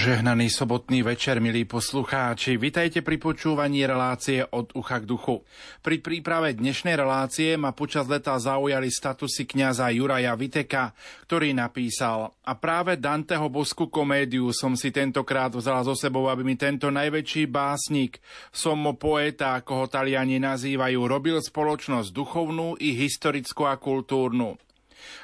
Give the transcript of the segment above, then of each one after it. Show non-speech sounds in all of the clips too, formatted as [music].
Požehnaný sobotný večer, milí poslucháči. Vitajte pri počúvaní relácie od ucha k duchu. Pri príprave dnešnej relácie ma počas leta zaujali statusy kňaza Juraja Viteka, ktorý napísal A práve Danteho bosku komédiu som si tentokrát vzala so sebou, aby mi tento najväčší básnik, somo poeta, ako ho Taliani nazývajú, robil spoločnosť duchovnú i historickú a kultúrnu.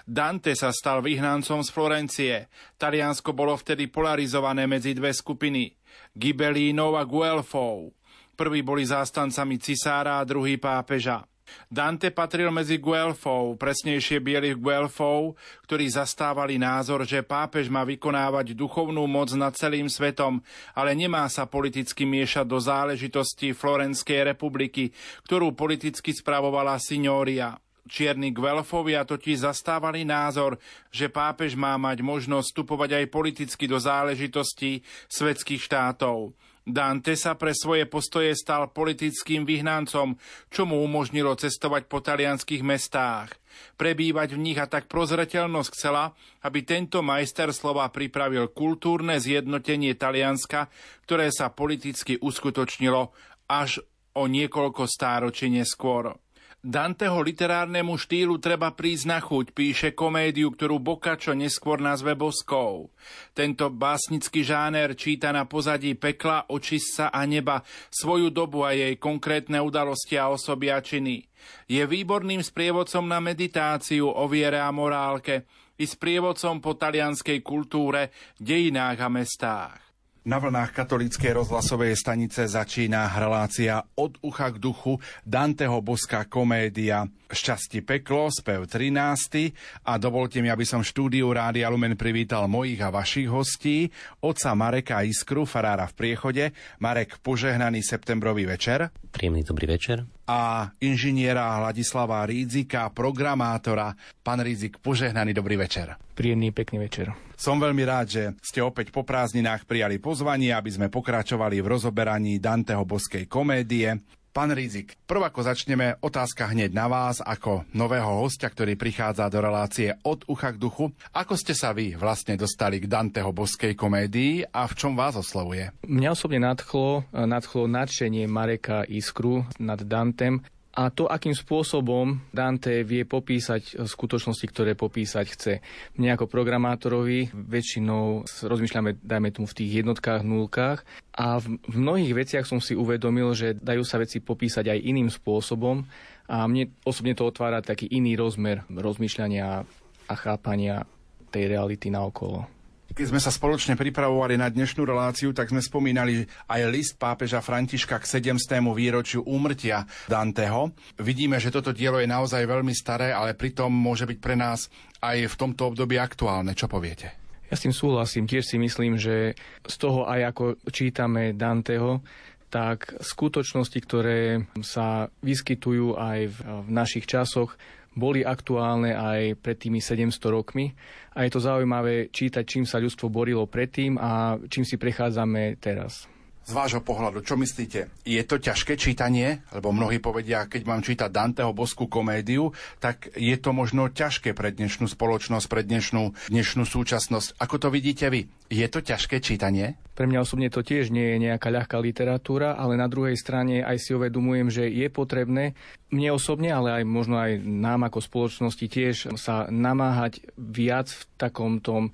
Dante sa stal vyhnancom z Florencie. Taliansko bolo vtedy polarizované medzi dve skupiny. Gibelínov a Guelfov. Prví boli zástancami cisára a druhý pápeža. Dante patril medzi Guelfov, presnejšie bielých Guelfov, ktorí zastávali názor, že pápež má vykonávať duchovnú moc nad celým svetom, ale nemá sa politicky miešať do záležitosti Florenskej republiky, ktorú politicky spravovala Signoria. Čierni Guelfovia totiž zastávali názor, že pápež má mať možnosť vstupovať aj politicky do záležitostí svetských štátov. Dante sa pre svoje postoje stal politickým vyhnancom, čo mu umožnilo cestovať po talianských mestách, prebývať v nich a tak prozreteľnosť chcela, aby tento majster slova pripravil kultúrne zjednotenie Talianska, ktoré sa politicky uskutočnilo až o niekoľko stáročí neskôr. Danteho literárnemu štýlu treba prísť na chuť, píše komédiu, ktorú Bokačo neskôr nazve boskou. Tento básnický žáner číta na pozadí pekla, očista a neba, svoju dobu a jej konkrétne udalosti a osoby a činy. Je výborným sprievodcom na meditáciu o viere a morálke i sprievodcom po talianskej kultúre, dejinách a mestách. Na vlnách katolíckej rozhlasovej stanice začína relácia od ucha k duchu Danteho boská komédia Šťastí peklo, spev 13. A dovolte mi, aby som štúdiu Rádia Lumen privítal mojich a vašich hostí, otca Mareka Iskru, farára v priechode. Marek, požehnaný septembrový večer. Príjemný dobrý večer. A inžiniera Hladislava Rídzika, programátora. Pán Rídzik, požehnaný dobrý večer. Príjemný pekný večer. Som veľmi rád, že ste opäť po prázdninách prijali pozvanie, aby sme pokračovali v rozoberaní Danteho boskej komédie. Pán Rizik, prv ako začneme, otázka hneď na vás ako nového hostia, ktorý prichádza do relácie od ucha k duchu. Ako ste sa vy vlastne dostali k Danteho boskej komédii a v čom vás oslovuje? Mňa osobne nadchlo, nadchlo nadšenie Mareka Iskru nad Dantem a to, akým spôsobom Dante vie popísať skutočnosti, ktoré popísať chce. Mne ako programátorovi väčšinou rozmýšľame, dajme tomu, v tých jednotkách, nulkách a v mnohých veciach som si uvedomil, že dajú sa veci popísať aj iným spôsobom a mne osobne to otvára taký iný rozmer rozmýšľania a chápania tej reality naokolo. Keď sme sa spoločne pripravovali na dnešnú reláciu, tak sme spomínali aj list pápeža Františka k 700. výročiu úmrtia Danteho. Vidíme, že toto dielo je naozaj veľmi staré, ale pritom môže byť pre nás aj v tomto období aktuálne. Čo poviete? Ja s tým súhlasím. Tiež si myslím, že z toho aj ako čítame Danteho, tak skutočnosti, ktoré sa vyskytujú aj v, v našich časoch, boli aktuálne aj pred tými 700 rokmi a je to zaujímavé čítať, čím sa ľudstvo borilo predtým a čím si prechádzame teraz. Z vášho pohľadu, čo myslíte? Je to ťažké čítanie? Lebo mnohí povedia, keď mám čítať Danteho boskú komédiu, tak je to možno ťažké pre dnešnú spoločnosť, pre dnešnú, dnešnú súčasnosť. Ako to vidíte vy? Je to ťažké čítanie? Pre mňa osobne to tiež nie je nejaká ľahká literatúra, ale na druhej strane aj si uvedomujem, že je potrebné mne osobne, ale aj možno aj nám ako spoločnosti tiež sa namáhať viac v takom tom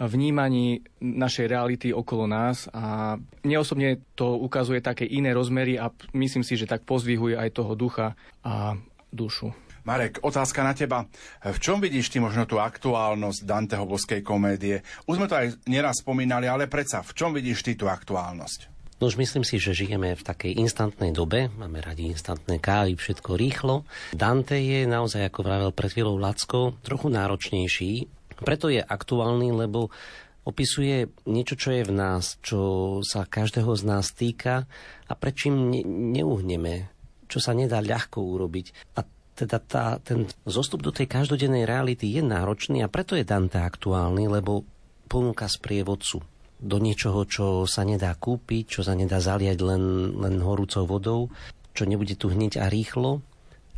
vnímaní našej reality okolo nás a mne osobne to ukazuje také iné rozmery a myslím si, že tak pozvihuje aj toho ducha a dušu. Marek, otázka na teba. V čom vidíš ty možno tú aktuálnosť Danteho boskej komédie? Už sme to aj neraz spomínali, ale predsa, v čom vidíš ty tú aktuálnosť? No už myslím si, že žijeme v takej instantnej dobe, máme radi instantné kávy, všetko rýchlo. Dante je naozaj, ako vravel pred chvíľou Lacko, trochu náročnejší preto je aktuálny, lebo opisuje niečo, čo je v nás, čo sa každého z nás týka a prečím ne, neuhneme, čo sa nedá ľahko urobiť. A teda tá, ten zostup do tej každodennej reality je náročný a preto je Dante aktuálny, lebo ponúka sprievodcu do niečoho, čo sa nedá kúpiť, čo sa nedá zaliať len, len horúcou vodou, čo nebude tu hneď a rýchlo,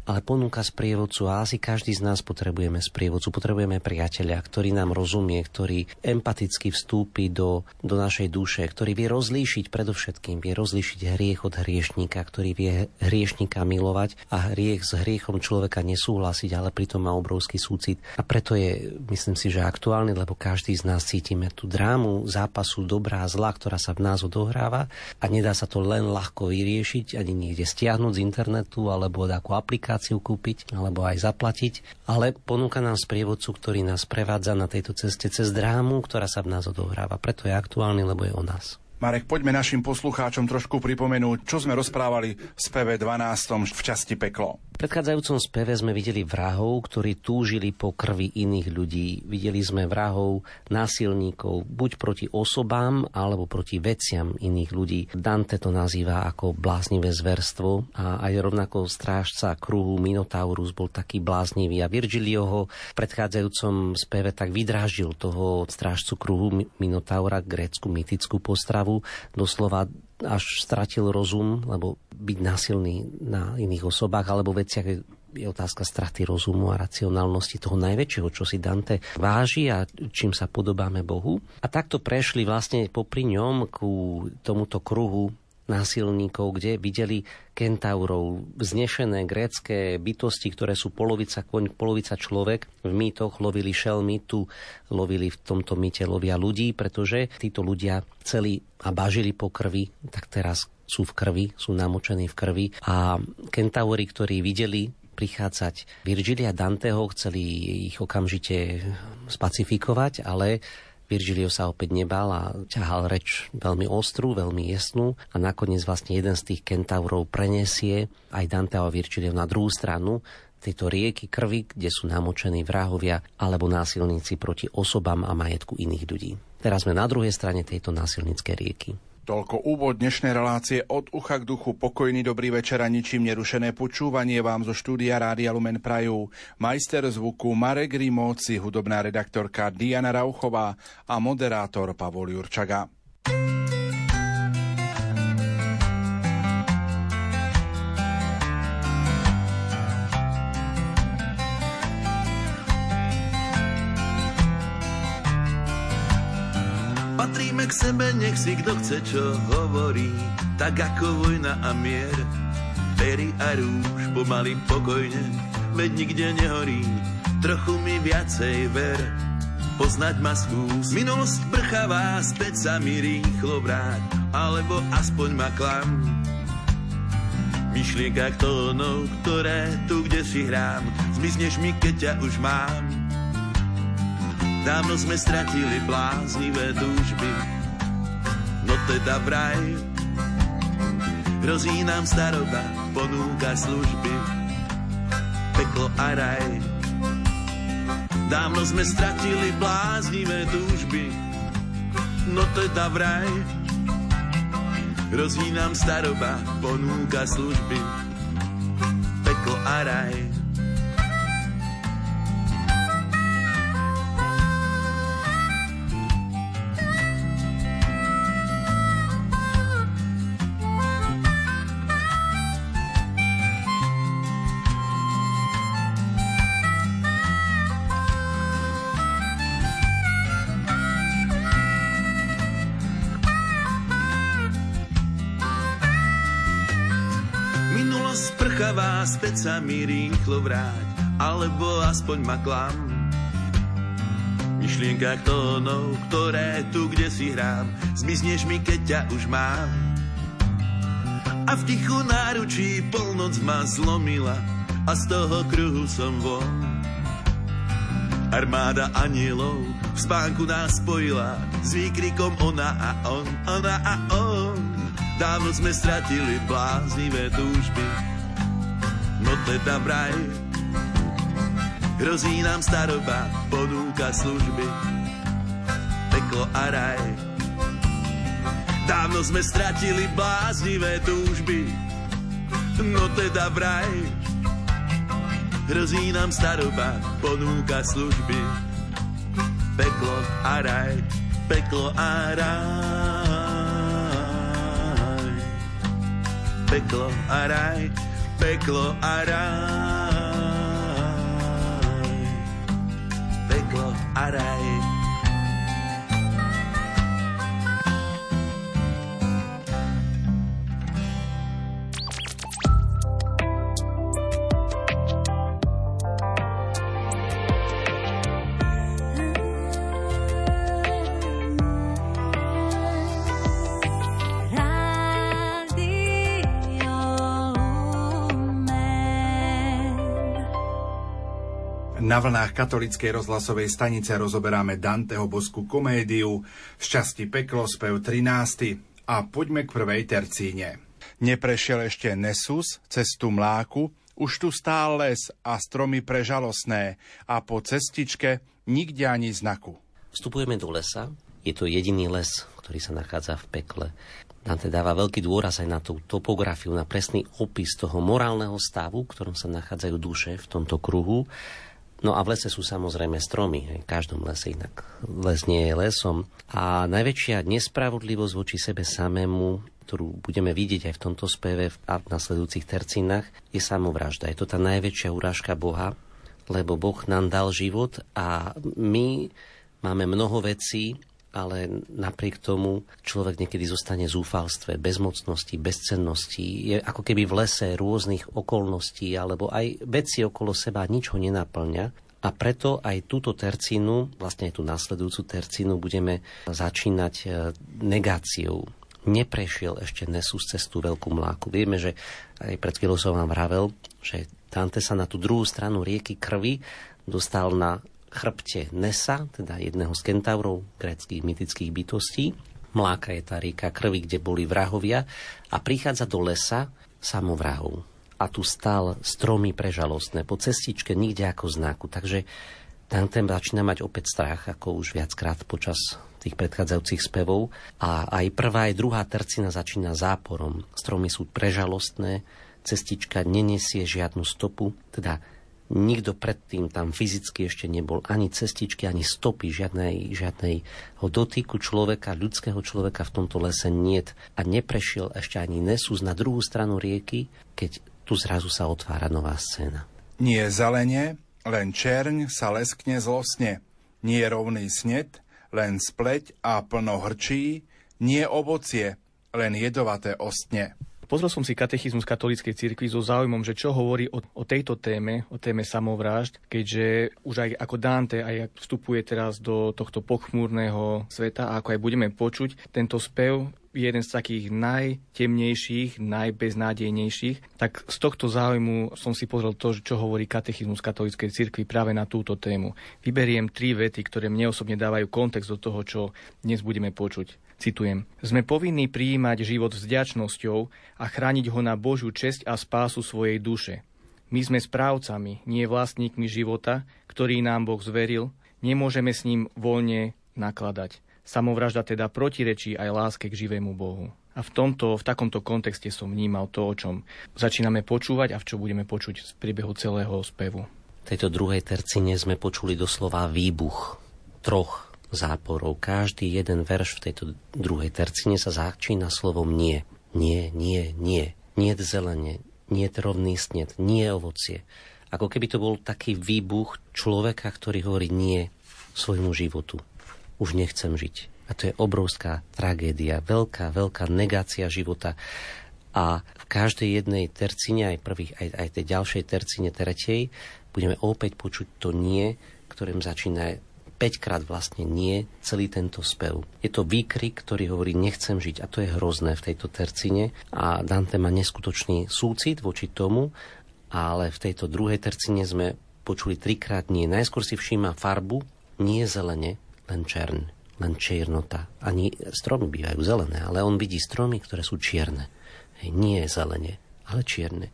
ale ponúka sprievodcu a asi každý z nás potrebujeme sprievodcu, potrebujeme priateľa, ktorý nám rozumie, ktorý empaticky vstúpi do, do našej duše, ktorý vie rozlíšiť predovšetkým, vie rozlíšiť hriech od hriešníka, ktorý vie hriešníka milovať a hriech s hriechom človeka nesúhlasiť, ale pritom má obrovský súcit. A preto je, myslím si, že aktuálny, lebo každý z nás cítime tú drámu zápasu dobrá a zla, ktorá sa v nás odohráva a nedá sa to len ľahko vyriešiť, ani niekde stiahnuť z internetu, alebo takú aplikáciu kúpiť, alebo aj zaplatiť, ale ponúka nám sprievodcu, ktorý nás prevádza na tejto ceste cez drámu, ktorá sa v nás odohráva. Preto je aktuálny, lebo je o nás. Marek, poďme našim poslucháčom trošku pripomenúť, čo sme rozprávali v speve 12. v časti Peklo predchádzajúcom speve sme videli vrahov, ktorí túžili po krvi iných ľudí. Videli sme vrahov, násilníkov, buď proti osobám, alebo proti veciam iných ľudí. Dante to nazýva ako bláznivé zverstvo a aj rovnako strážca kruhu Minotaurus bol taký bláznivý a Virgilio ho v predchádzajúcom speve tak vydrážil toho strážcu kruhu Minotaura, grécku mytickú postravu, doslova až stratil rozum, lebo byť násilný na iných osobách alebo veciach je otázka straty rozumu a racionálnosti toho najväčšieho, čo si Dante váži a čím sa podobáme Bohu. A takto prešli vlastne popri ňom ku tomuto kruhu násilníkov, kde videli kentaurov, vznešené grécké bytosti, ktoré sú polovica koň, polovica človek. V mýtoch lovili šelmy, tu lovili v tomto mýte lovia ľudí, pretože títo ľudia chceli a bažili po krvi, tak teraz sú v krvi, sú namočení v krvi. A kentauri, ktorí videli prichádzať Virgilia Danteho, chceli ich okamžite spacifikovať, ale Virgilio sa opäť nebal a ťahal reč veľmi ostrú, veľmi jasnú a nakoniec vlastne jeden z tých kentaurov prenesie aj Dante a Virgilio na druhú stranu tejto rieky krvi, kde sú namočení vrahovia alebo násilníci proti osobám a majetku iných ľudí. Teraz sme na druhej strane tejto násilníckej rieky. Toľko úvod dnešnej relácie od ucha k duchu. Pokojný dobrý večer a ničím nerušené počúvanie vám zo štúdia Rádia Lumen Prajú. Majster zvuku Marek Rimóci, hudobná redaktorka Diana Rauchová a moderátor Pavol Jurčaga. Patríme k sebe, nech si kto chce, čo hovorí, tak ako vojna a mier. Pery a rúž, pomaly pokojne, veď nikde nehorí, trochu mi viacej ver. Poznať ma skús, minulosť prchavá, späť sa mi rýchlo vráť, alebo aspoň ma klam. Myšlienka tónov, ktoré tu kde si hrám, zmizneš mi, keď ťa už mám. Dávno sme stratili bláznivé túžby, no teda vraj. Hrozí nám staroba, ponúka služby, peklo a raj. Dávno sme stratili bláznivé túžby, no teda vraj. Hrozí nám staroba, ponúka služby, peklo a raj. Sa mi rýchlo vráť, alebo aspoň ma klam. Myšlienka tónov, ktoré tu kde si hrám, zmizneš mi, keď ťa už mám. A v tichu náručí polnoc ma zlomila a z toho kruhu som von. Armáda anielov v spánku nás spojila s výkrikom ona a on, ona a on. Dávno sme stratili bláznivé túžby, no teda vraj. Hrozí nám staroba, ponúka služby, peklo a raj. Dávno sme stratili bláznivé túžby, no teda vraj. Hrozí nám staroba, ponúka služby, peklo a raj, peklo a raj, peklo a raj peklo a raj. Peklo a raj. Na vlnách katolickej rozhlasovej stanice rozoberáme Danteho boskú komédiu Šťastí peklo spev 13. A poďme k prvej tercíne. Neprešiel ešte Nesus, cestu mláku, už tu stál les a stromy prežalostné a po cestičke nikde ani znaku. Vstupujeme do lesa, je to jediný les, ktorý sa nachádza v pekle. Dante dáva veľký dôraz aj na tú topografiu, na presný opis toho morálneho stavu, v ktorom sa nachádzajú duše v tomto kruhu No a v lese sú samozrejme stromy, v každom lese inak. Les nie je lesom. A najväčšia nespravodlivosť voči sebe samému, ktorú budeme vidieť aj v tomto speve a v nasledujúcich tercínach, je samovražda. Je to tá najväčšia urážka Boha, lebo Boh nám dal život a my máme mnoho vecí, ale napriek tomu človek niekedy zostane v zúfalstve, bezmocnosti, bezcennosti. Je ako keby v lese rôznych okolností alebo aj veci okolo seba nič nenaplňa. A preto aj túto tercínu, vlastne aj tú následujúcu tercínu, budeme začínať e, negáciou. Neprešiel ešte Nesus cestu veľkú mláku. Vieme, že aj pred chvíľou som vám vravel, že Dante sa na tú druhú stranu rieky krvi dostal na chrbte Nesa, teda jedného z kentaurov gréckých mytických bytostí. Mláka je tá rieka krvi, kde boli vrahovia a prichádza do lesa samovrahov. A tu stál stromy prežalostné, po cestičke nikde ako znaku. Takže Dante začína mať opäť strach, ako už viackrát počas tých predchádzajúcich spevov. A aj prvá, aj druhá tercina začína záporom. Stromy sú prežalostné, cestička nenesie žiadnu stopu, teda Nikto predtým tam fyzicky ešte nebol, ani cestičky, ani stopy, žiadnej, žiadnej dotyku človeka, ľudského človeka v tomto lese niet. A neprešiel ešte ani Nesus na druhú stranu rieky, keď tu zrazu sa otvára nová scéna. Nie zelenie, len čerň sa leskne zlosne. Nie rovný sned, len spleť a plno hrčí. Nie ovocie, len jedovaté ostne. Pozrel som si katechizmus katolíckej cirkvi so záujmom, že čo hovorí o, o tejto téme, o téme samovrážd, keďže už aj ako Dante aj vstupuje teraz do tohto pochmúrneho sveta a ako aj budeme počuť, tento spev jeden z takých najtemnejších, najbeznádejnejších, tak z tohto záujmu som si pozrel to, čo hovorí katechizmus katolíckej cirkvi práve na túto tému. Vyberiem tri vety, ktoré mne osobne dávajú kontext do toho, čo dnes budeme počuť. Citujem. Sme povinní prijímať život s vďačnosťou a chrániť ho na Božiu česť a spásu svojej duše. My sme správcami, nie vlastníkmi života, ktorý nám Boh zveril, nemôžeme s ním voľne nakladať. Samovražda teda protirečí aj láske k živému Bohu. A v, tomto, v takomto kontexte som vnímal to, o čom začíname počúvať a v čo budeme počuť z priebehu celého spevu. V tejto druhej tercine sme počuli doslova výbuch troch záporov. Každý jeden verš v tejto druhej tercine sa začína slovom nie. Nie, nie, nie. Nie zelenie, nie rovný sned, nie ovocie. Ako keby to bol taký výbuch človeka, ktorý hovorí nie svojmu životu. Už nechcem žiť. A to je obrovská tragédia, veľká, veľká negácia života. A v každej jednej tercine, aj, prvých, aj, aj tej ďalšej tercine tretej, budeme opäť počuť to nie, ktorým začína 5 krát vlastne nie celý tento spev. Je to výkrik, ktorý hovorí nechcem žiť a to je hrozné v tejto tercine a Dante má neskutočný súcit voči tomu, ale v tejto druhej tercine sme počuli trikrát nie. Najskôr si všíma farbu, nie zelene, len čern, len čiernota. Ani stromy bývajú zelené, ale on vidí stromy, ktoré sú čierne. Hej, nie zelene, ale čierne.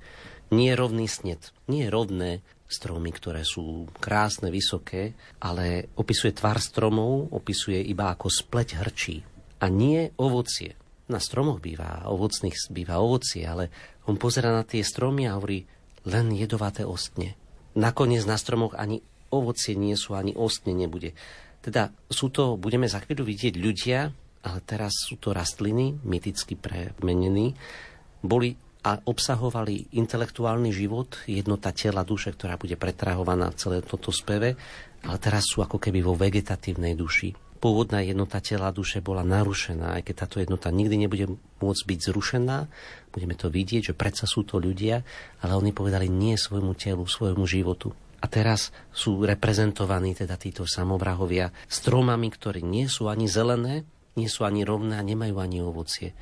Nie rovný sned, nie rovné stromy, ktoré sú krásne, vysoké, ale opisuje tvar stromov, opisuje iba ako spleť hrčí. A nie ovocie. Na stromoch býva ovocných býva ovocie, ale on pozera na tie stromy a hovorí len jedovaté ostne. Nakoniec na stromoch ani ovocie nie sú, ani ostne nebude. Teda sú to, budeme za chvíľu vidieť ľudia, ale teraz sú to rastliny, myticky premenení, boli a obsahovali intelektuálny život, jednota tela, duše, ktorá bude pretrahovaná celé toto speve, ale teraz sú ako keby vo vegetatívnej duši. Pôvodná jednota tela duše bola narušená, aj keď táto jednota nikdy nebude môcť byť zrušená, budeme to vidieť, že predsa sú to ľudia, ale oni povedali nie svojmu telu, svojmu životu. A teraz sú reprezentovaní teda títo samovrahovia stromami, ktoré nie sú ani zelené, nie sú ani rovné a nemajú ani ovocie.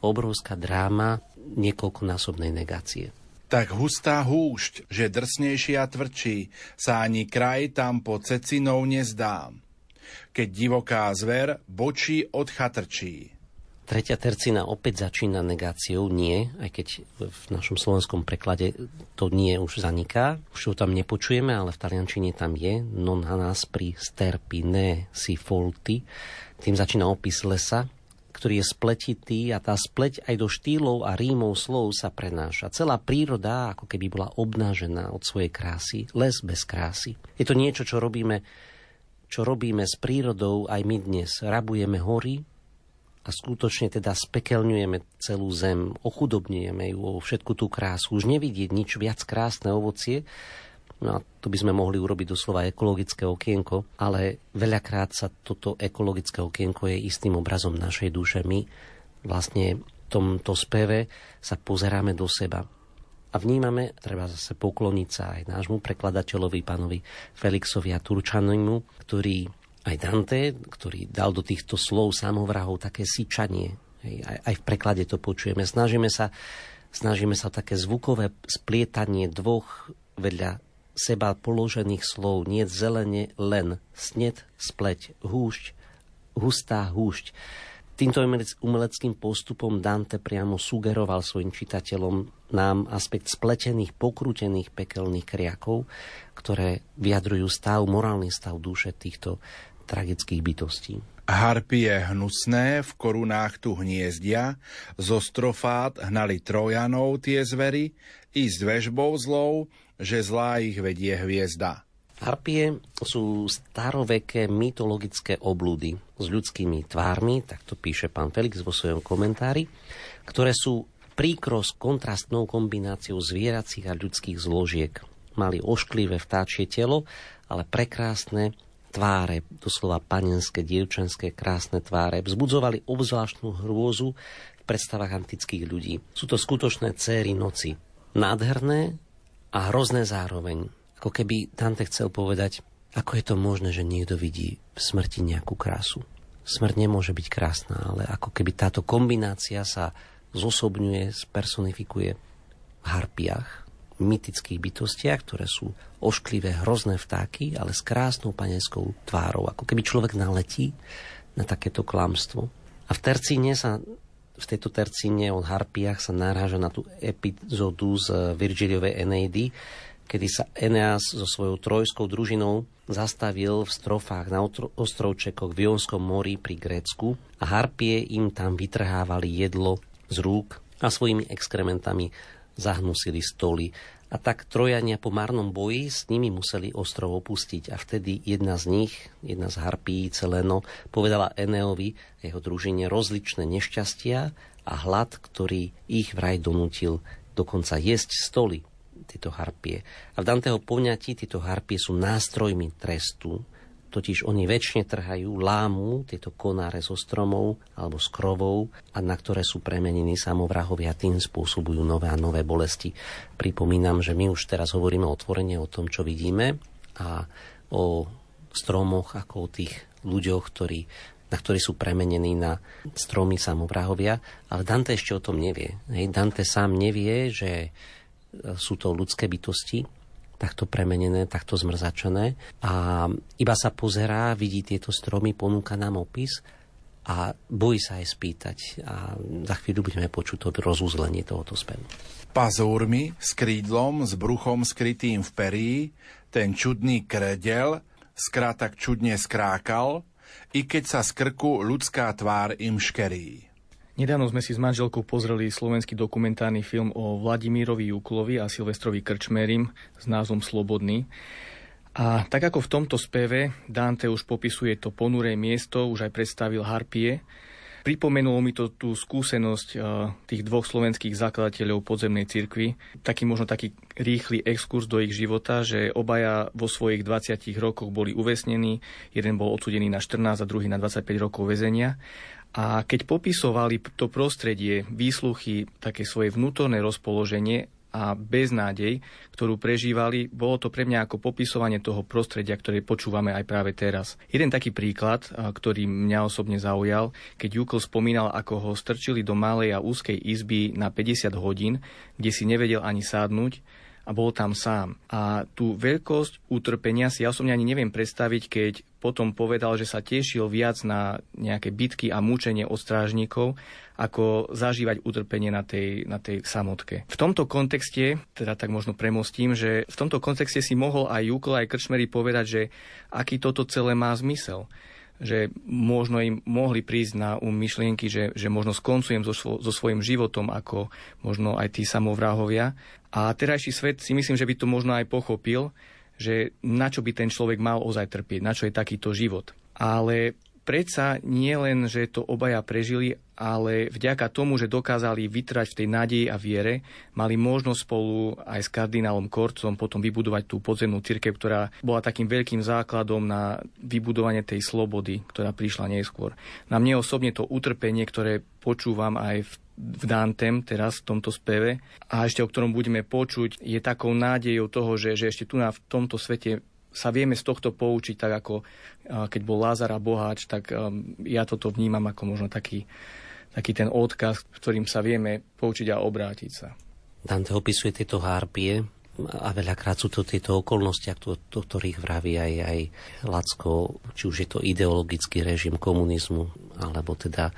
Obrovská dráma niekoľkonásobnej negácie. Tak hustá húšť, že drsnejší a tvrdší, sa ani kraj tam po cecinou nezdá. Keď divoká zver bočí od chatrčí. Tretia tercina opäť začína negáciou nie, aj keď v našom slovenskom preklade to nie už zaniká. Už to tam nepočujeme, ale v taliančine tam je. Non hanas pri sterpi ne si folti. Tým začína opis lesa, ktorý je spletitý a tá spleť aj do štýlov a rímov slov sa prenáša. Celá príroda ako keby bola obnážená od svojej krásy, les bez krásy. Je to niečo, čo robíme, čo robíme s prírodou aj my dnes. Rabujeme hory a skutočne teda spekelňujeme celú zem, ochudobňujeme ju o všetku tú krásu. Už nevidieť nič viac krásne ovocie, No a tu by sme mohli urobiť doslova ekologické okienko, ale veľakrát sa toto ekologické okienko je istým obrazom našej duše. My vlastne v tomto speve sa pozeráme do seba a vnímame, treba zase pokloniť sa aj nášmu prekladateľovi, pánovi Felixovi a Turčanimu, ktorý aj Dante, ktorý dal do týchto slov samovrahov také syčanie. Aj, aj v preklade to počujeme. Snažíme sa, snažíme sa také zvukové splietanie dvoch vedľa seba položených slov, nie zelene len, snet, spleť, húšť, hustá húšť. Týmto umeleckým postupom Dante priamo sugeroval svojim čitateľom nám aspekt spletených, pokrútených pekelných kriakov, ktoré vyjadrujú stav, morálny stav duše týchto tragických bytostí. Harpie hnusné v korunách tu hniezdia, zo strofát hnali trojanov tie zvery, i s dvežbou zlou, že zlá ich vedie hviezda. Harpie sú staroveké mytologické oblúdy s ľudskými tvármi, tak to píše pán Felix vo svojom komentári, ktoré sú príkro s kontrastnou kombináciou zvieracích a ľudských zložiek. Mali ošklivé vtáčie telo, ale prekrásne tváre, doslova panenské, dievčenské, krásne tváre, vzbudzovali obzvláštnu hrôzu v predstavách antických ľudí. Sú to skutočné céry noci. Nádherné, a hrozné zároveň. Ako keby Dante chcel povedať, ako je to možné, že niekto vidí v smrti nejakú krásu. Smrť nemôže byť krásna, ale ako keby táto kombinácia sa zosobňuje, spersonifikuje v harpiach, mytických bytostiach, ktoré sú ošklivé, hrozné vtáky, ale s krásnou panenskou tvárou. Ako keby človek naletí na takéto klamstvo. A v tercíne sa v tejto tercíne o harpiach sa naráža na tú epizódu z Virgiliovej Eneidy, kedy sa Eneas so svojou trojskou družinou zastavil v strofách na ostrovčekoch v Jonskom mori pri Grécku a harpie im tam vytrhávali jedlo z rúk a svojimi exkrementami zahnusili stoly a tak Trojania po marnom boji s nimi museli ostrov opustiť a vtedy jedna z nich, jedna z harpí, Celeno, povedala Eneovi a jeho družine rozličné nešťastia a hlad, ktorý ich vraj donútil dokonca jesť stoly, tieto harpie. A v Danteho poňatí tieto harpie sú nástrojmi trestu, totiž oni väčšine trhajú, lámu tieto konáre zo stromov alebo z krovov a na ktoré sú premenení samovrahovia tým spôsobujú nové a nové bolesti. Pripomínam, že my už teraz hovoríme otvorene o tom, čo vidíme a o stromoch ako o tých ľuďoch, ktorí na ktorí sú premenení na stromy samovrahovia, ale Dante ešte o tom nevie. Hej, Dante sám nevie, že sú to ľudské bytosti, takto premenené, takto zmrzačené a iba sa pozerá, vidí tieto stromy, ponúka nám opis a bojí sa aj spýtať a za chvíľu budeme počuť to rozúzlenie tohoto spevu. Pazúrmi, s krídlom, s bruchom skrytým v perí, ten čudný kredel skrátak čudne skrákal, i keď sa z krku ľudská tvár im škerí. Nedávno sme si s manželkou pozreli slovenský dokumentárny film o Vladimírovi Juklovi a Silvestrovi Krčmerim s názvom Slobodný. A tak ako v tomto speve Dante už popisuje to ponuré miesto, už aj predstavil harpie, Pripomenulo mi to tú skúsenosť eh, tých dvoch slovenských zakladateľov podzemnej cirkvi. Taký možno taký rýchly exkurs do ich života, že obaja vo svojich 20 rokoch boli uvesnení. Jeden bol odsudený na 14 a druhý na 25 rokov väzenia. A keď popisovali to prostredie, výsluchy, také svoje vnútorné rozpoloženie, a beznádej, ktorú prežívali, bolo to pre mňa ako popisovanie toho prostredia, ktoré počúvame aj práve teraz. Jeden taký príklad, ktorý mňa osobne zaujal, keď Jukl spomínal, ako ho strčili do malej a úzkej izby na 50 hodín, kde si nevedel ani sádnuť a bol tam sám. A tú veľkosť utrpenia si ja osobne ani neviem predstaviť, keď potom povedal, že sa tešil viac na nejaké bitky a mučenie od strážnikov, ako zažívať utrpenie na tej, na tej samotke. V tomto kontexte, teda tak možno premostím, že v tomto kontexte si mohol aj Jukla, aj Krčmery povedať, že aký toto celé má zmysel že možno im mohli prísť na um myšlienky, že, že možno skoncujem so, so svojím životom ako možno aj tí samovráhovia. A terajší svet si myslím, že by to možno aj pochopil, že na čo by ten človek mal ozaj trpieť, na čo je takýto život. Ale predsa nie len, že to obaja prežili, ale vďaka tomu, že dokázali vytrať v tej nádeji a viere, mali možnosť spolu aj s kardinálom Korcom potom vybudovať tú podzemnú cirkev, ktorá bola takým veľkým základom na vybudovanie tej slobody, ktorá prišla neskôr. Na mne osobne to utrpenie, ktoré počúvam aj v v Dantem teraz v tomto speve a ešte o ktorom budeme počuť, je takou nádejou toho, že, že ešte tu na v tomto svete sa vieme z tohto poučiť, tak ako keď bol a Boháč, tak um, ja toto vnímam ako možno taký, taký ten odkaz, ktorým sa vieme poučiť a obrátiť sa. Dante opisuje tieto hárpie a veľakrát sú to tieto okolnosti, o ktorých vraví aj, aj Lacko, či už je to ideologický režim komunizmu, alebo teda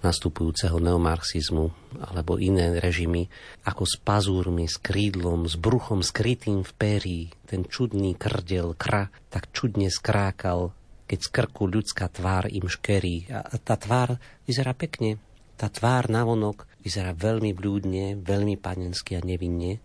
nastupujúceho neomarxizmu alebo iné režimy, ako s pazúrmi, s krídlom, s bruchom skrytým v péri, ten čudný krdel, kra, tak čudne skrákal, keď z krku ľudská tvár im škerí. A tá tvár vyzerá pekne. Tá tvár navonok vyzerá veľmi blúdne, veľmi panensky a nevinne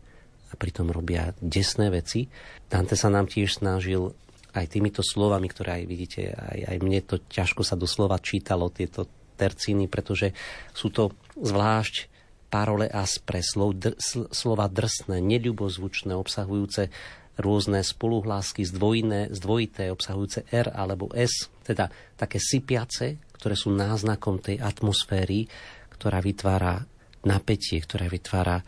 a pritom robia desné veci. Dante sa nám tiež snažil aj týmito slovami, ktoré aj vidíte, aj, aj mne to ťažko sa doslova čítalo, tieto tercíny, pretože sú to zvlášť parole aspre, slov, dr, slova drsné, neľubozvučné, obsahujúce rôzne spoluhlásky zdvojné, zdvojité, obsahujúce R alebo S, teda také sypiace, ktoré sú náznakom tej atmosféry, ktorá vytvára napätie, ktorá vytvára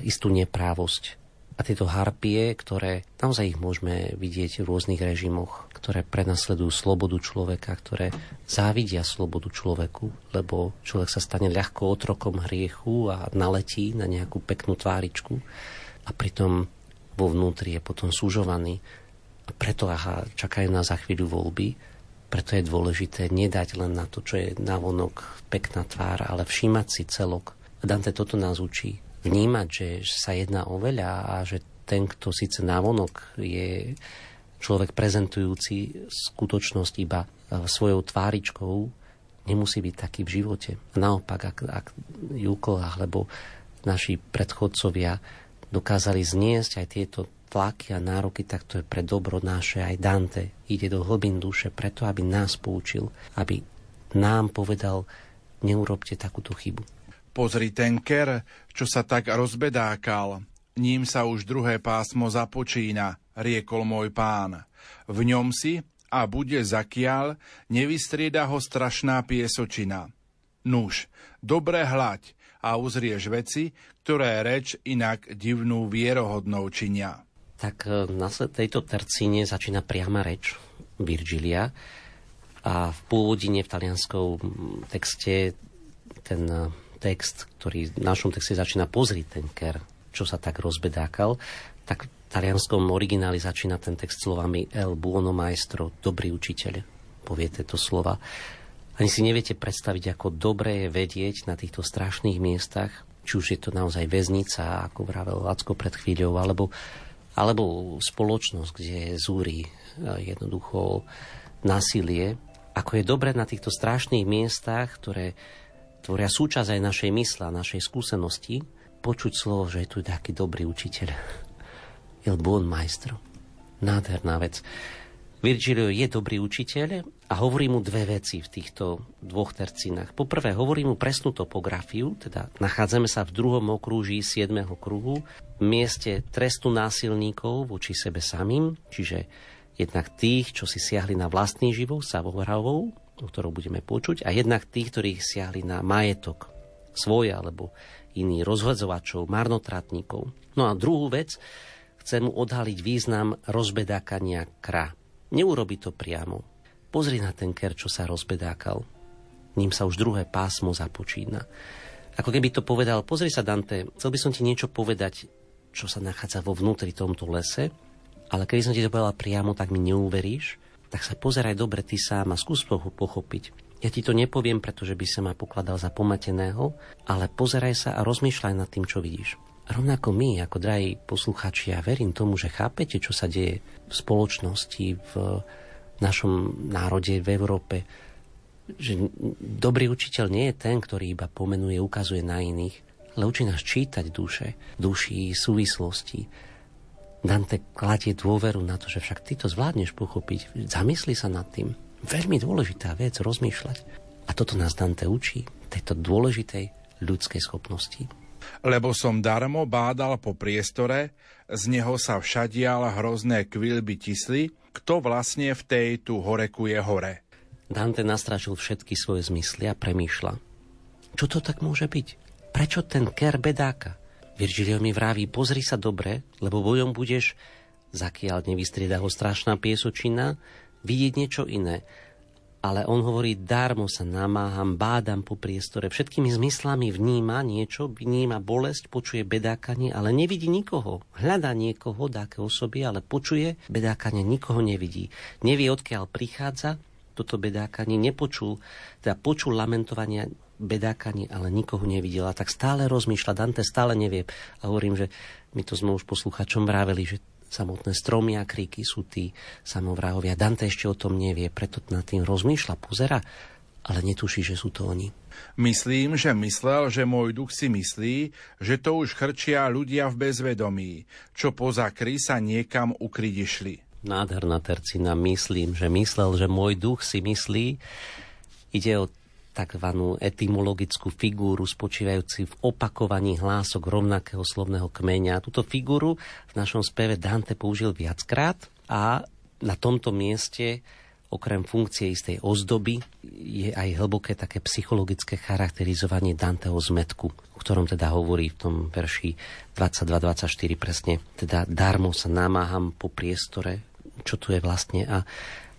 istú neprávosť. A tieto harpie, ktoré naozaj ich môžeme vidieť v rôznych režimoch, ktoré prenasledujú slobodu človeka, ktoré závidia slobodu človeku, lebo človek sa stane ľahko otrokom hriechu a naletí na nejakú peknú tváričku a pritom vo vnútri je potom súžovaný. A preto aha, čakajú nás za chvíľu voľby, preto je dôležité nedať len na to, čo je navonok pekná tvár, ale všímať si celok. Dante toto nás učí vnímať, že sa jedná o veľa a že ten, kto síce návonok je človek prezentujúci skutočnosť iba e, svojou tváričkou, nemusí byť taký v živote. Naopak, ak, ak Jukl alebo naši predchodcovia dokázali zniesť aj tieto tlaky a nároky, tak to je pre dobro naše aj Dante. Ide do hlbín duše preto, aby nás poučil, aby nám povedal, neurobte takúto chybu. Pozri ten ker, čo sa tak rozbedákal. Ním sa už druhé pásmo započína, riekol môj pán. V ňom si, a bude zakial, nevystrieda ho strašná piesočina. Nuž, dobre hľaď a uzrieš veci, ktoré reč inak divnú vierohodnou činia. Tak e, na tejto tercíne začína priama reč Virgilia a v pôvodine v talianskom texte ten e, text, ktorý v našom texte začína pozrieť ten ker, čo sa tak rozbedákal, tak talianskom origináli začína ten text slovami El buono maestro, dobrý učiteľ, povie tieto slova. Ani si neviete predstaviť, ako dobre je vedieť na týchto strašných miestach, či už je to naozaj väznica, ako vravel Lacko pred chvíľou, alebo, alebo spoločnosť, kde zúri e, jednoducho násilie, ako je dobre na týchto strašných miestach, ktoré tvoria súčasť aj našej mysla, našej skúsenosti, počuť slovo, že je tu taký dobrý učiteľ. Il buon maestro. Nádherná vec. Virgilio je dobrý učiteľ a hovorí mu dve veci v týchto dvoch tercinách. Poprvé, hovorí mu presnú topografiu, teda nachádzame sa v druhom okrúží 7. kruhu, v mieste trestu násilníkov voči sebe samým, čiže jednak tých, čo si siahli na vlastný život, Savovravou, o ktorou budeme počuť, a jednak tých, ktorých siahli na majetok svoj alebo iný rozhodzovačov, marnotratníkov. No a druhú vec, chcem mu odhaliť význam rozbedákania kra. Neurobi to priamo. Pozri na ten ker, čo sa rozbedákal. Ním sa už druhé pásmo započína. Ako keby to povedal, pozri sa Dante, chcel by som ti niečo povedať, čo sa nachádza vo vnútri tomto lese, ale keby som ti to povedal priamo, tak mi neuveríš, tak sa pozeraj dobre ty sám a skús ho pochopiť. Ja ti to nepoviem, pretože by sa ma pokladal za pomateného, ale pozeraj sa a rozmýšľaj nad tým, čo vidíš. Rovnako my, ako drahí posluchači, ja verím tomu, že chápete, čo sa deje v spoločnosti, v našom národe, v Európe. Že dobrý učiteľ nie je ten, ktorý iba pomenuje, ukazuje na iných, ale učí nás čítať duše, duši, súvislosti. Dante kladie dôveru na to, že však ty to zvládneš pochopiť. Zamysli sa nad tým. Veľmi dôležitá vec, rozmýšľať. A toto nás Dante učí, tejto dôležitej ľudskej schopnosti lebo som darmo bádal po priestore, z neho sa všadial hrozné kvilby tisli, kto vlastne v tej tu horeku je hore. Dante nastražil všetky svoje zmysly a premýšľa. Čo to tak môže byť? Prečo ten ker bedáka? Virgilio mi vraví, pozri sa dobre, lebo bojom budeš, zakiaľ nevystrieda ho strašná piesočina, vidieť niečo iné ale on hovorí, darmo sa namáham, bádam po priestore, všetkými zmyslami vníma niečo, vníma bolesť, počuje bedákanie, ale nevidí nikoho. Hľadá niekoho, dáke osoby, ale počuje bedákanie, nikoho nevidí. Nevie, odkiaľ prichádza toto bedákanie, nepočul, teda počul lamentovania bedákanie, ale nikoho nevidel. A tak stále rozmýšľa, Dante stále nevie. A hovorím, že my to sme už posluchačom vraveli, že samotné stromy a kríky sú tí samovrahovia. Dante ešte o tom nevie, preto nad tým rozmýšľa, pozera, ale netuší, že sú to oni. Myslím, že myslel, že môj duch si myslí, že to už chrčia ľudia v bezvedomí, čo poza kry sa niekam ukryť išli. Nádherná tercina, myslím, že myslel, že môj duch si myslí. Ide o tzv. etymologickú figúru spočívajúci v opakovaní hlások rovnakého slovného kmeňa. Túto figúru v našom speve Dante použil viackrát a na tomto mieste okrem funkcie istej ozdoby je aj hlboké také psychologické charakterizovanie Danteho zmetku, o ktorom teda hovorí v tom verši 22-24 presne. Teda darmo sa namáham po priestore, čo tu je vlastne. A,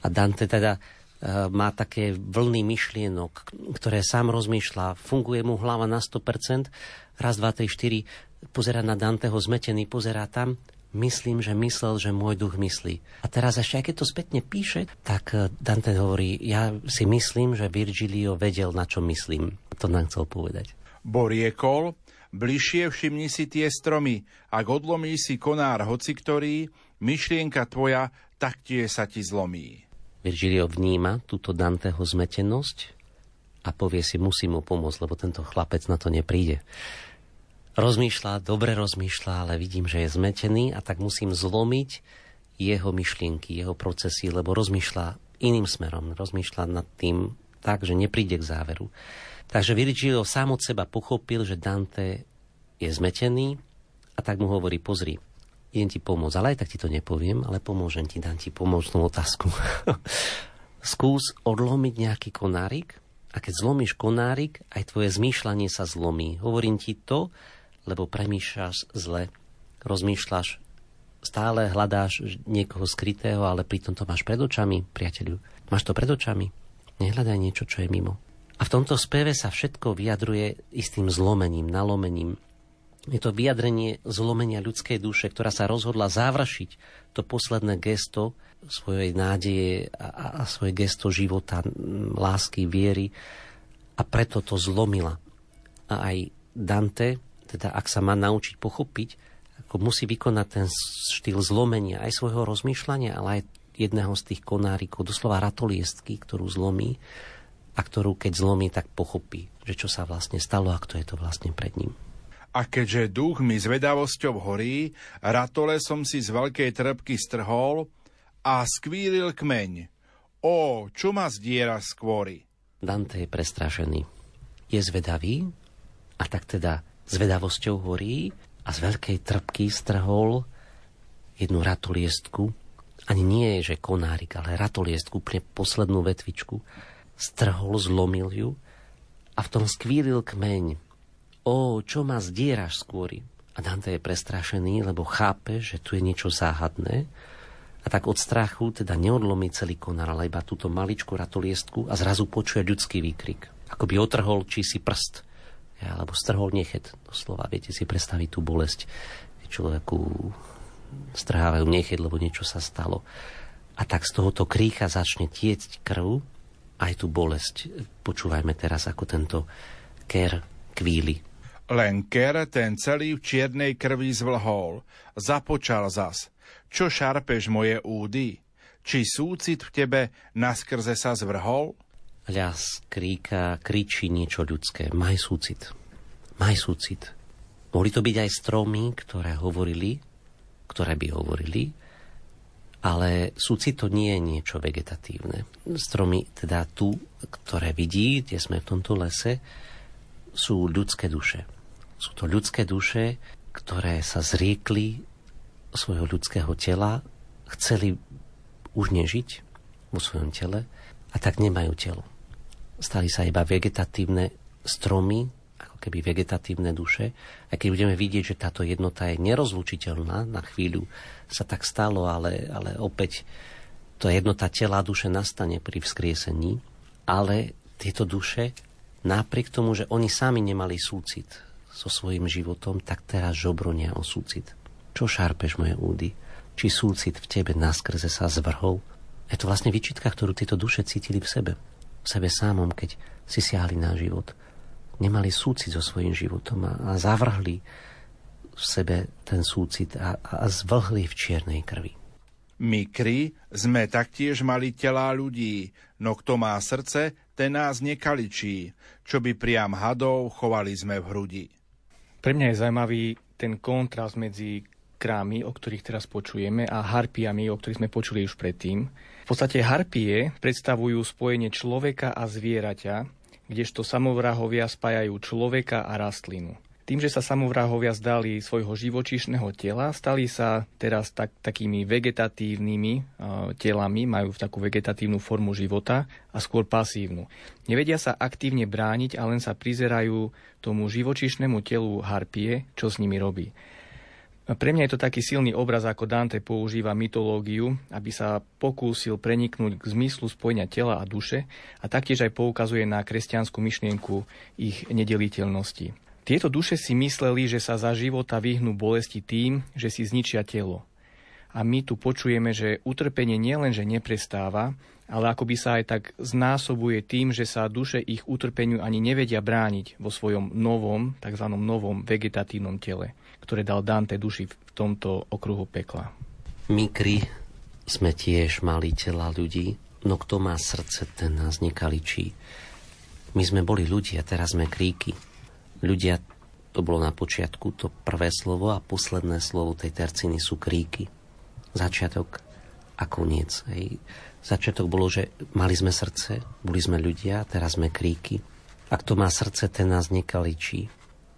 a Dante teda má také vlny myšlienok, ktoré sám rozmýšľa, funguje mu hlava na 100%, raz, dva, tri, štyri, pozera na Danteho zmetený, pozerá tam, myslím, že myslel, že môj duch myslí. A teraz ešte, aj keď to spätne píše, tak eh, Dante hovorí, ja si myslím, že Virgilio vedel, na čo myslím. To nám chcel povedať. Boriekol, bližšie všimni si tie stromy, ak odlomí si konár hoci ktorý, myšlienka tvoja taktiež sa ti zlomí. Virgilio vníma túto Danteho zmetenosť a povie si, musí mu pomôcť, lebo tento chlapec na to nepríde. Rozmýšľa, dobre rozmýšľa, ale vidím, že je zmetený a tak musím zlomiť jeho myšlienky, jeho procesy, lebo rozmýšľa iným smerom. Rozmýšľa nad tým tak, že nepríde k záveru. Takže Virgilio sám od seba pochopil, že Dante je zmetený a tak mu hovorí, pozri, idem ti pomôcť, ale aj tak ti to nepoviem, ale pomôžem ti, dám ti pomôcnú otázku. [laughs] Skús odlomiť nejaký konárik a keď zlomíš konárik, aj tvoje zmýšľanie sa zlomí. Hovorím ti to, lebo premýšľaš zle, rozmýšľaš, stále hľadáš niekoho skrytého, ale pritom to máš pred očami, priateľu. Máš to pred očami. Nehľadaj niečo, čo je mimo. A v tomto speve sa všetko vyjadruje istým zlomením, nalomením, je to vyjadrenie zlomenia ľudskej duše, ktorá sa rozhodla završiť to posledné gesto svojej nádeje a, a svoje gesto života, lásky, viery a preto to zlomila. A aj Dante, teda ak sa má naučiť pochopiť, ako musí vykonať ten štýl zlomenia aj svojho rozmýšľania, ale aj jedného z tých konárikov, doslova ratoliestky, ktorú zlomí a ktorú keď zlomí, tak pochopí, že čo sa vlastne stalo a kto je to vlastne pred ním. A keďže duch mi zvedavosťou horí, ratole som si z veľkej trpky strhol a skvílil kmeň. Ó, čo ma zdiera skôry? Dante je prestrašený. Je zvedavý a tak teda zvedavosťou horí a z veľkej trpky strhol jednu ratoliestku, ani nie je, že konárik, ale ratoliestku, úplne poslednú vetvičku, strhol, zlomil ju a v tom skvílil kmeň. Ó, čo ma zdieraš skôry? A Dante je prestrašený, lebo chápe, že tu je niečo záhadné a tak od strachu teda neodlomí celý konár, ale iba túto maličkú ratoliestku a zrazu počuje ľudský výkrik. Ako by otrhol či si prst, alebo strhol nechet, doslova, viete si predstaviť tú bolesť. Človeku strhávajú nechet, lebo niečo sa stalo. A tak z tohoto krícha začne tiecť krv, aj tú bolesť. Počúvajme teraz, ako tento ker kvíli len Ker ten celý v čiernej krvi zvlhol. Započal zas. Čo šarpeš moje údy? Či súcit v tebe naskrze sa zvrhol? Ľas kríka, kričí niečo ľudské. Maj súcit. Maj súcit. Mohli to byť aj stromy, ktoré hovorili, ktoré by hovorili, ale súcit to nie je niečo vegetatívne. Stromy, teda tu, ktoré vidí, kde sme v tomto lese, sú ľudské duše sú to ľudské duše, ktoré sa zriekli svojho ľudského tela, chceli už nežiť vo svojom tele a tak nemajú telo. Stali sa iba vegetatívne stromy, ako keby vegetatívne duše. A keď budeme vidieť, že táto jednota je nerozlučiteľná, na chvíľu sa tak stalo, ale, ale opäť to jednota tela a duše nastane pri vzkriesení, ale tieto duše, napriek tomu, že oni sami nemali súcit so svojím životom, tak teraz žobronia o súcit. Čo šarpeš moje údy? Či súcit v tebe naskrze sa zvrhol? Je to vlastne vyčitka, ktorú tieto duše cítili v sebe. V sebe samom, keď si siahli na život. Nemali súcit so svojím životom a, a zavrhli v sebe ten súcit a, a zvlhli v čiernej krvi. My, kry, sme taktiež mali telá ľudí, no kto má srdce, ten nás nekaličí, čo by priam hadov chovali sme v hrudi. Pre mňa je zaujímavý ten kontrast medzi krámy, o ktorých teraz počujeme, a harpiami, o ktorých sme počuli už predtým. V podstate harpie predstavujú spojenie človeka a zvieraťa, kdežto samovrahovia spájajú človeka a rastlinu. Tým, že sa samovrahovia zdali svojho živočíšneho tela, stali sa teraz tak, takými vegetatívnymi uh, telami, majú takú vegetatívnu formu života a skôr pasívnu. Nevedia sa aktívne brániť a len sa prizerajú tomu živočíšnemu telu harpie, čo s nimi robí. Pre mňa je to taký silný obraz, ako Dante používa mytológiu, aby sa pokúsil preniknúť k zmyslu spojenia tela a duše a taktiež aj poukazuje na kresťanskú myšlienku ich nedeliteľnosti. Tieto duše si mysleli, že sa za života vyhnú bolesti tým, že si zničia telo. A my tu počujeme, že utrpenie nielenže neprestáva, ale ako by sa aj tak znásobuje tým, že sa duše ich utrpeniu ani nevedia brániť vo svojom novom, tzv. novom vegetatívnom tele, ktoré dal Dante duši v tomto okruhu pekla. Mikry sme tiež mali tela ľudí, no kto má srdce, ten nás nekaličí. My sme boli ľudia, teraz sme kríky ľudia, to bolo na počiatku to prvé slovo a posledné slovo tej terciny sú kríky. Začiatok a koniec. Hej. Začiatok bolo, že mali sme srdce, boli sme ľudia, teraz sme kríky. Ak to má srdce, ten nás nekaličí.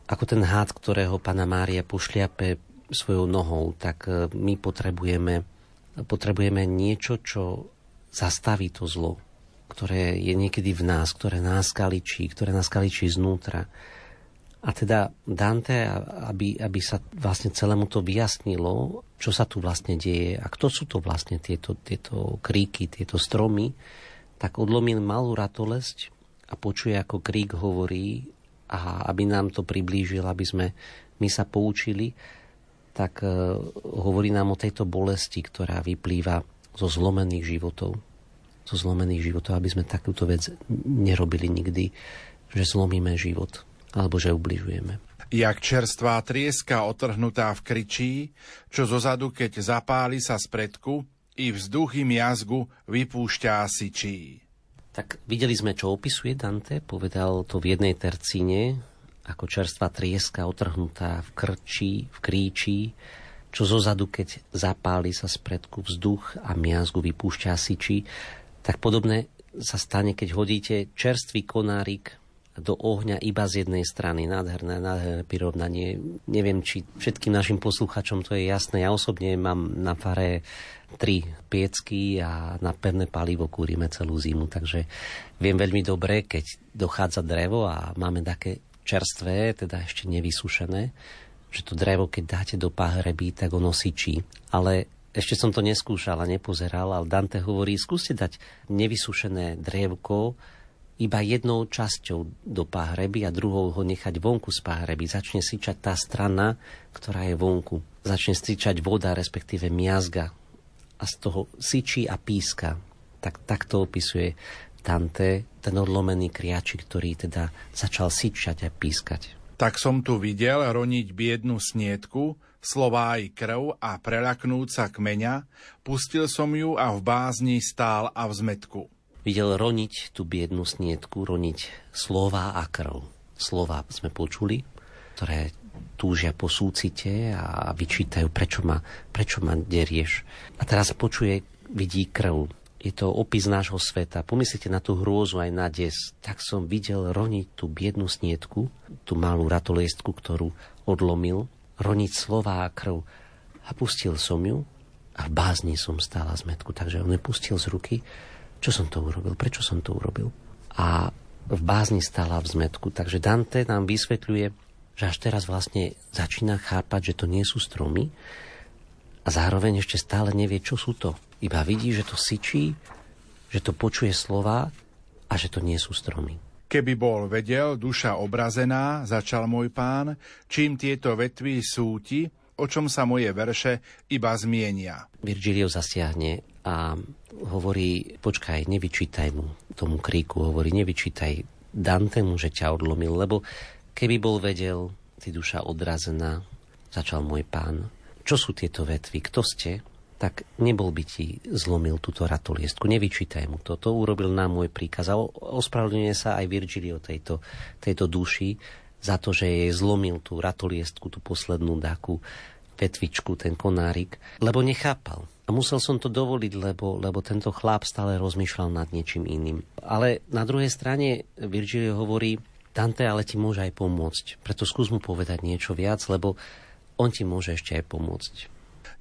Ako ten hád, ktorého pána Mária pošliape svojou nohou, tak e, my potrebujeme, potrebujeme niečo, čo zastaví to zlo, ktoré je niekedy v nás, ktoré nás kaličí, ktoré nás kaličí znútra a teda Dante, aby, aby sa vlastne celému to vyjasnilo, čo sa tu vlastne deje a kto sú to vlastne tieto, tieto kríky, tieto stromy, tak odlomil malú ratolesť a počuje, ako krík hovorí a aby nám to priblížil, aby sme my sa poučili, tak uh, hovorí nám o tejto bolesti, ktorá vyplýva zo zlomených životov. Zo zlomených životov, aby sme takúto vec nerobili nikdy, že zlomíme život alebo že ubližujeme. Jak čerstvá trieska otrhnutá v kričí, čo zozadu, keď zapáli sa z predku, i vzduch im jazgu vypúšťa sičí. Tak videli sme, čo opisuje Dante, povedal to v jednej tercíne, ako čerstvá trieska otrhnutá v krčí, v kríči, čo zozadu, keď zapáli sa spredku vzduch a miazgu vypúšťa siči, tak podobné sa stane, keď hodíte čerstvý konárik do ohňa iba z jednej strany. Nádherné, nádherné prirovnanie. Neviem, či všetkým našim posluchačom to je jasné. Ja osobne mám na fare tri piecky a na pevné palivo kúrime celú zimu, takže viem veľmi dobre, keď dochádza drevo a máme také čerstvé, teda ešte nevysušené, že to drevo, keď dáte do pahreby, tak ono syčí. Ale ešte som to neskúšal a nepozeral, ale Dante hovorí, skúste dať nevysušené drevko iba jednou časťou do páhreby a druhou ho nechať vonku z páhreby. Začne syčať tá strana, ktorá je vonku. Začne syčať voda, respektíve miazga. A z toho syčí a píska. Tak takto opisuje Dante ten odlomený kriačik, ktorý teda začal syčať a pískať. Tak som tu videl roniť biednu snietku, slová i krv a prelaknúť sa kmeňa, pustil som ju a v bázni stál a v zmetku. Videl roniť tú biednú snietku, roniť slová a krv. Slova sme počuli, ktoré túžia po súcite a vyčítajú, prečo ma, prečo ma derieš. A teraz počuje, vidí krv. Je to opis nášho sveta. Pomyslite na tú hrôzu aj na des. Tak som videl roniť tú biednú snietku, tú malú ratoliestku, ktorú odlomil roniť slová a krv. A pustil som ju a v bázni som stála zmetku, takže on pustil z ruky. Čo som to urobil? Prečo som to urobil? A v bázni stála v zmetku. Takže Dante nám vysvetľuje, že až teraz vlastne začína chápať, že to nie sú stromy a zároveň ešte stále nevie, čo sú to. Iba vidí, že to syčí, že to počuje slova a že to nie sú stromy. Keby bol vedel, duša obrazená, začal môj pán, čím tieto vetvy súti, o čom sa moje verše iba zmienia. Virgilio zasiahne a hovorí, počkaj, nevyčítaj mu tomu kríku, hovorí, nevyčítaj Dante mu, že ťa odlomil, lebo keby bol vedel, ty duša odrazená, začal môj pán, čo sú tieto vetvy, kto ste? tak nebol by ti zlomil túto ratoliestku. Nevyčítaj mu to. To urobil na môj príkaz. A ospravedlňuje sa aj Virgilio tejto, tejto duši za to, že jej zlomil tú ratoliestku, tú poslednú dáku vetvičku, ten konárik, lebo nechápal. A musel som to dovoliť, lebo, lebo tento chlap stále rozmýšľal nad niečím iným. Ale na druhej strane Virgilio hovorí, Dante ale ti môže aj pomôcť. Preto skús mu povedať niečo viac, lebo on ti môže ešte aj pomôcť.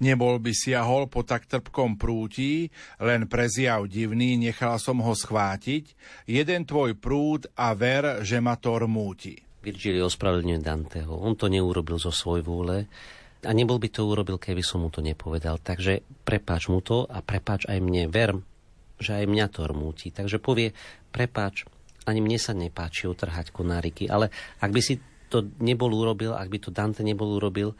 Nebol by siahol po tak trpkom prúti, len pre zjav divný nechal som ho schvátiť, jeden tvoj prúd a ver, že ma to rmúti. Virgilio ospravedlňuje Danteho. On to neurobil zo svoj vôle a nebol by to urobil, keby som mu to nepovedal. Takže prepáč mu to a prepáč aj mne. Ver, že aj mňa to rmúti. Takže povie, prepáč, ani mne sa nepáči otrhať konáriky, ale ak by si to nebol urobil, ak by to Dante nebol urobil,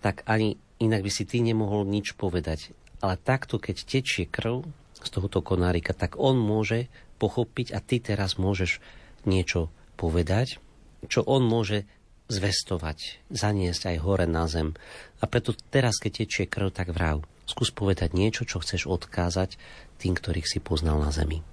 tak ani inak by si ty nemohol nič povedať. Ale takto, keď tečie krv z tohoto konárika, tak on môže pochopiť a ty teraz môžeš niečo povedať, čo on môže zvestovať, zaniesť aj hore na zem. A preto teraz, keď tečie krv, tak vrav. Skús povedať niečo, čo chceš odkázať tým, ktorých si poznal na zemi.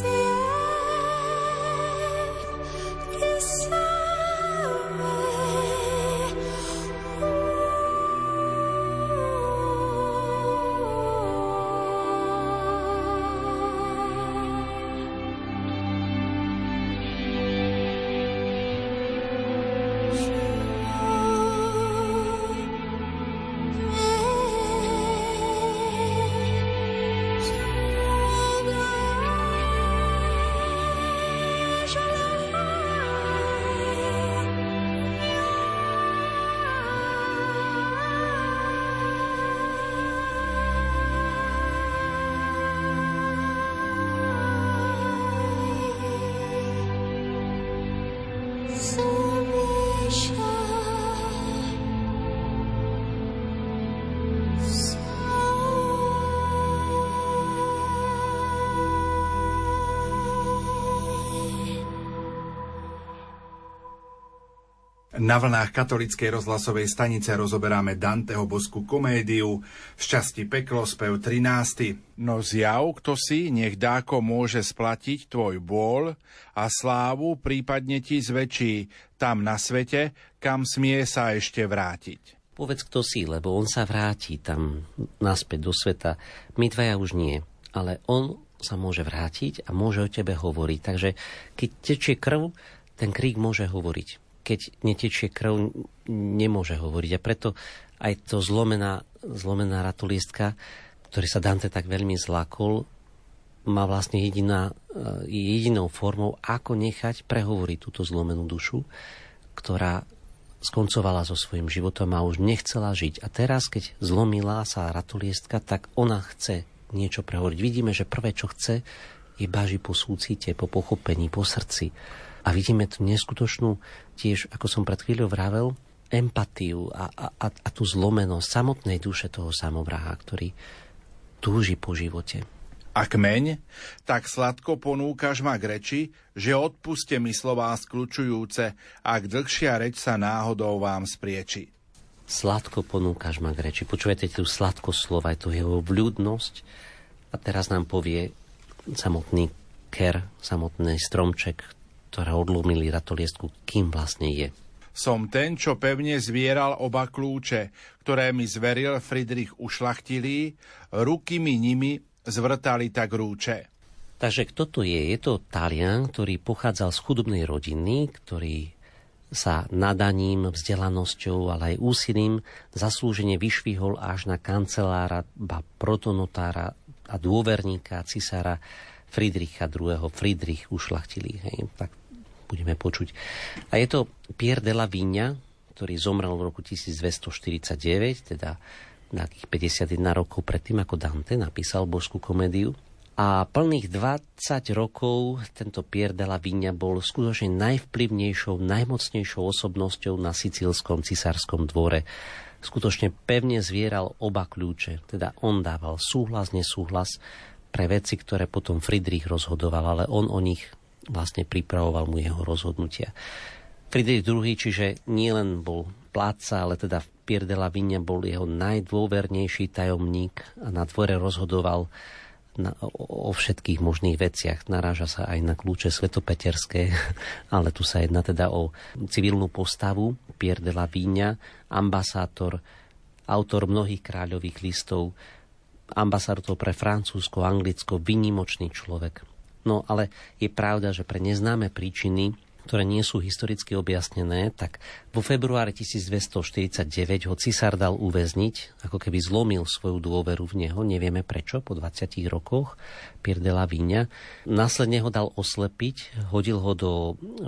is? Na vlnách katolickej rozhlasovej stanice rozoberáme Danteho boskú komédiu Šťastí peklo spev 13. No zjav, kto si, nech dáko môže splatiť tvoj bôl a slávu prípadne ti zväčší tam na svete, kam smie sa ešte vrátiť. Povedz, kto si, lebo on sa vráti tam naspäť do sveta. My dvaja už nie, ale on sa môže vrátiť a môže o tebe hovoriť. Takže keď tečie krv, ten krík môže hovoriť keď netečie krv, nemôže hovoriť. A preto aj to zlomená, zlomená ratulistka, ktorý sa Dante tak veľmi zlakol, má vlastne jediná, eh, jedinou formou, ako nechať prehovoriť túto zlomenú dušu, ktorá skoncovala so svojím životom a už nechcela žiť. A teraz, keď zlomila sa ratuliestka, tak ona chce niečo prehovoriť. Vidíme, že prvé, čo chce, je baži po súcite, po pochopení, po srdci. A vidíme tu neskutočnú tiež, ako som pred chvíľou vravel, empatiu a, a, a tú zlomenosť samotnej duše toho samovraha, ktorý túži po živote. A kmeň, tak sladko ponúkaš ma k reči, že odpuste mi slová skľučujúce, ak dlhšia reč sa náhodou vám sprieči. Sladko ponúkaš ma k reči. Počujete tú sladko slova, je to jeho vľúdnosť. A teraz nám povie samotný ker, samotný stromček, ktoré odlomili ratoliestku, kým vlastne je. Som ten, čo pevne zvieral oba kľúče, ktoré mi zveril Friedrich ušlachtilý, ruky mi nimi zvrtali tak rúče. Takže kto to je? Je to Talian, ktorý pochádzal z chudobnej rodiny, ktorý sa nadaním, vzdelanosťou, ale aj úsilím zaslúžene vyšvihol až na kancelára, ba protonotára a dôverníka cisára Friedricha II. Friedrich ušlachtilý. Hej. Tak budeme počuť. A je to Pierre de la Vigna, ktorý zomrel v roku 1249, teda nejakých 51 rokov predtým, ako Dante napísal božskú komédiu. A plných 20 rokov tento Pierre de la Vigna bol skutočne najvplyvnejšou, najmocnejšou osobnosťou na sicílskom cisárskom dvore. Skutočne pevne zvieral oba kľúče, teda on dával súhlas, nesúhlas pre veci, ktoré potom Friedrich rozhodoval, ale on o nich vlastne pripravoval mu jeho rozhodnutia. Friedrich II, čiže nielen bol pláca, ale teda Pierre de la Vigne bol jeho najdôvernejší tajomník a na dvore rozhodoval na, o, o všetkých možných veciach. Naráža sa aj na kľúče svetopeterské, [laughs] ale tu sa jedná teda o civilnú postavu Pierre de la Vigne, ambasátor, autor mnohých kráľových listov, ambasátor pre Francúzsko, Anglicko, vynimočný človek. No ale je pravda, že pre neznáme príčiny ktoré nie sú historicky objasnené, tak vo februári 1249 ho cisár dal uväzniť, ako keby zlomil svoju dôveru v neho, nevieme prečo, po 20 rokoch, Pier de la Vigna. Následne ho dal oslepiť, hodil ho do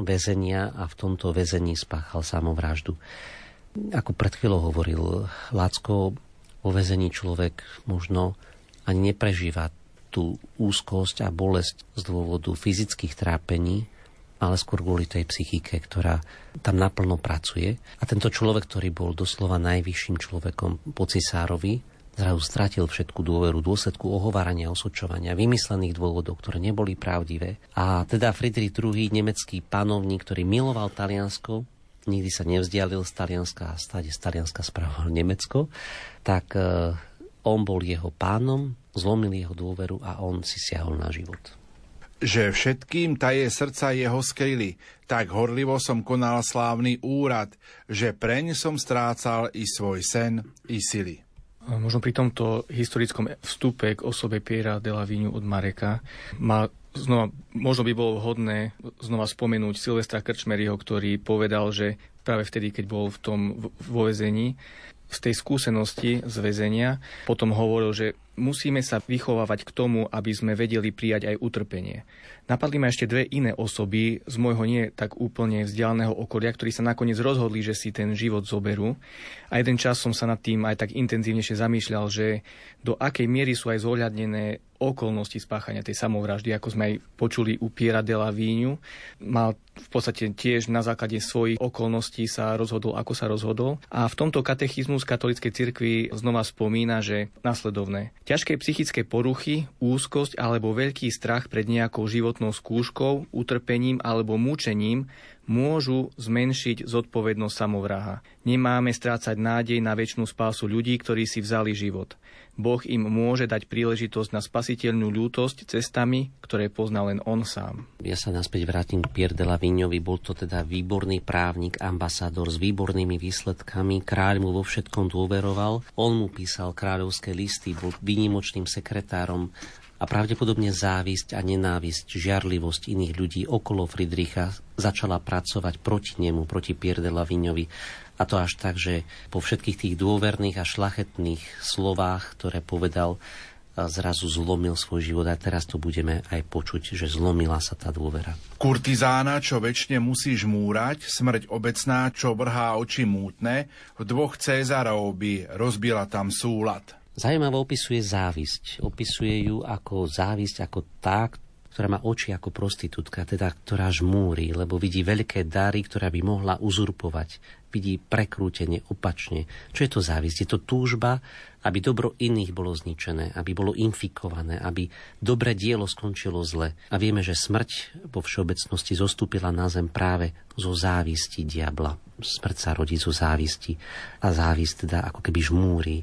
väzenia a v tomto väzení spáchal samovraždu. Ako pred chvíľou hovoril Lácko, vo väzení človek možno ani neprežíva tú úzkosť a bolesť z dôvodu fyzických trápení, ale skôr kvôli tej psychike, ktorá tam naplno pracuje. A tento človek, ktorý bol doslova najvyšším človekom po cisárovi, zrazu stratil všetku dôveru dôsledku ohovárania, osočovania, vymyslených dôvodov, ktoré neboli pravdivé. A teda Friedrich II, nemecký panovník, ktorý miloval Taliansko, nikdy sa nevzdialil z Talianska a stade z Talianska spravoval Nemecko, tak e, on bol jeho pánom, zlomil jeho dôveru a on si siahol na život. že všetkým taje srdca jeho skryli, tak horlivo som konal slávny úrad, že preň som strácal i svoj sen, i sily. Možno pri tomto historickom vstupe k osobe Piera de la Vignu od Mareka ma znova, možno by bolo vhodné znova spomenúť Silvestra Krčmeryho, ktorý povedal, že práve vtedy, keď bol v tom vo vezení, z tej skúsenosti z väzenia potom hovoril, že musíme sa vychovávať k tomu, aby sme vedeli prijať aj utrpenie. Napadli ma ešte dve iné osoby z môjho nie tak úplne vzdialeného okolia, ktorí sa nakoniec rozhodli, že si ten život zoberú. A jeden čas som sa nad tým aj tak intenzívnejšie zamýšľal, že do akej miery sú aj zohľadnené okolnosti spáchania tej samovraždy, ako sme aj počuli u Piera de la Víňu. Mal v podstate tiež na základe svojich okolností sa rozhodol, ako sa rozhodol. A v tomto katechizmus katolíckej cirkvi znova spomína, že nasledovné. Ťažké psychické poruchy, úzkosť alebo veľký strach pred nejakou životnou skúškou, utrpením alebo mučením môžu zmenšiť zodpovednosť samovraha. Nemáme strácať nádej na väčšinu spásu ľudí, ktorí si vzali život. Boh im môže dať príležitosť na spasiteľnú ľútosť cestami, ktoré pozná len on sám. Ja sa naspäť vrátim k Pierre de la Vignovi. Bol to teda výborný právnik, ambasádor s výbornými výsledkami. Kráľ mu vo všetkom dôveroval. On mu písal kráľovské listy, bol výnimočným sekretárom a pravdepodobne závisť a nenávisť, žiarlivosť iných ľudí okolo Friedricha začala pracovať proti nemu, proti Pierre de la Vignovi. A to až tak, že po všetkých tých dôverných a šlachetných slovách, ktoré povedal, zrazu zlomil svoj život a teraz to budeme aj počuť, že zlomila sa tá dôvera. Kurtizána, čo väčšine musíš múrať, smrť obecná, čo vrhá oči mútne, v dvoch Cézarov by rozbila tam súlad. Zajímavo opisuje závisť. Opisuje ju ako závisť, ako tá, ktorá má oči ako prostitútka, teda ktorá žmúri, lebo vidí veľké dary, ktorá by mohla uzurpovať. Vidí prekrútenie, opačne. Čo je to závisť? Je to túžba, aby dobro iných bolo zničené, aby bolo infikované, aby dobré dielo skončilo zle. A vieme, že smrť vo všeobecnosti zostúpila na zem práve zo závisti diabla. Smrť sa rodí zo závisti a závisť teda ako keby žmúri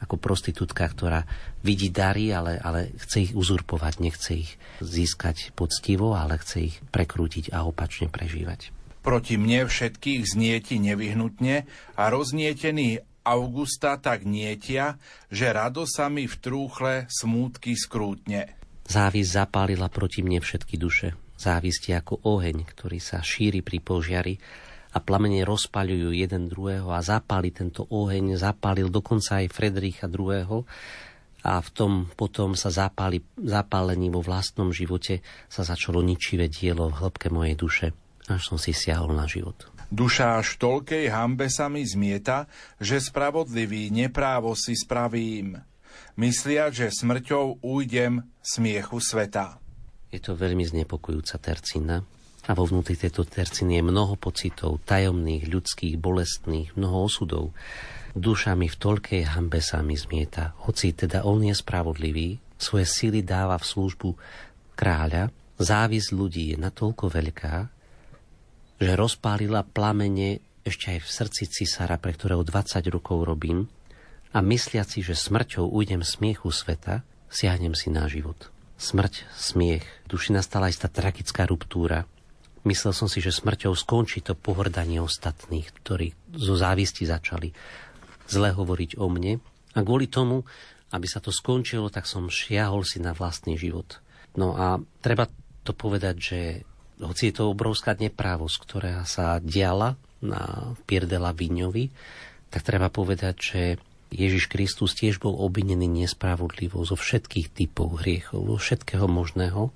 ako prostitútka, ktorá vidí dary, ale, ale chce ich uzurpovať, nechce ich získať poctivo, ale chce ich prekrútiť a opačne prežívať. Proti mne všetkých znieti nevyhnutne a roznietený Augusta tak nietia, že rado sa mi v trúchle smútky skrútne. Závisť zapálila proti mne všetky duše. Závisť je ako oheň, ktorý sa šíri pri požiari a plamene rozpaľujú jeden druhého a zapáli tento oheň, zapálil dokonca aj Fredericha II. A v tom potom sa zapáli, zapálení vo vlastnom živote sa začalo ničivé dielo v hĺbke mojej duše, až som si siahol na život. Duša až toľkej hambe sa mi zmieta, že spravodlivý neprávo si spravím. Myslia, že smrťou ujdem smiechu sveta. Je to veľmi znepokojúca tercina, a vo vnútri tejto terciny je mnoho pocitov, tajomných, ľudských, bolestných, mnoho osudov. Duša mi v toľkej hambe sa mi zmieta. Hoci teda on je spravodlivý, svoje sily dáva v službu kráľa, závisť ľudí je natoľko veľká, že rozpálila plamene ešte aj v srdci cisára, pre ktorého 20 rokov robím, a mysliaci, že smrťou ujdem smiechu sveta, siahnem si na život. Smrť, smiech, duši nastala istá tragická ruptúra, Myslel som si, že smrťou skončí to pohrdanie ostatných, ktorí zo závisti začali zle hovoriť o mne. A kvôli tomu, aby sa to skončilo, tak som šiahol si na vlastný život. No a treba to povedať, že hoci je to obrovská neprávosť, ktorá sa diala na Pierdela Viňovi, tak treba povedať, že Ježiš Kristus tiež bol obvinený nespravodlivo zo všetkých typov hriechov, zo všetkého možného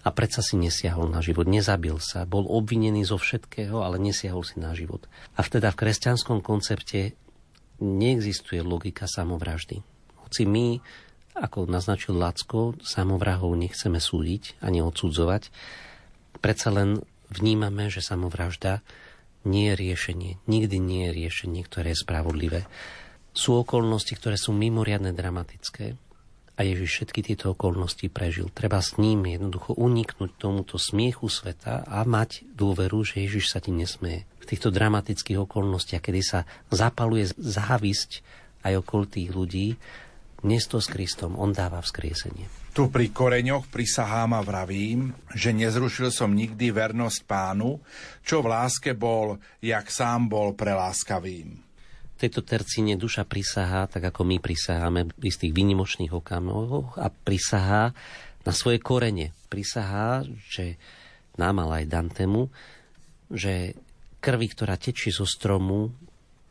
a predsa si nesiahol na život, nezabil sa, bol obvinený zo všetkého, ale nesiahol si na život. A vteda v kresťanskom koncepte neexistuje logika samovraždy. Hoci my, ako naznačil Lacko, samovrahov nechceme súdiť ani odsudzovať, predsa len vnímame, že samovražda nie je riešenie. Nikdy nie je riešenie, ktoré je spravodlivé. Sú okolnosti, ktoré sú mimoriadne dramatické, a Ježiš všetky tieto okolnosti prežil. Treba s ním jednoducho uniknúť tomuto smiechu sveta a mať dôveru, že Ježiš sa ti nesmeje. V týchto dramatických okolnostiach, kedy sa zapaluje závisť aj okolo tých ľudí, dnes to s Kristom, on dáva vzkriesenie. Tu pri koreňoch prisahám a vravím, že nezrušil som nikdy vernosť pánu, čo v láske bol, jak sám bol preláskavým. Tejto tercíne duša prisahá, tak ako my prisaháme v istých výnimočných okamoch a prisahá na svoje korene. Prisahá, že nám, ale aj Dantemu, že krvi, ktorá tečí zo stromu,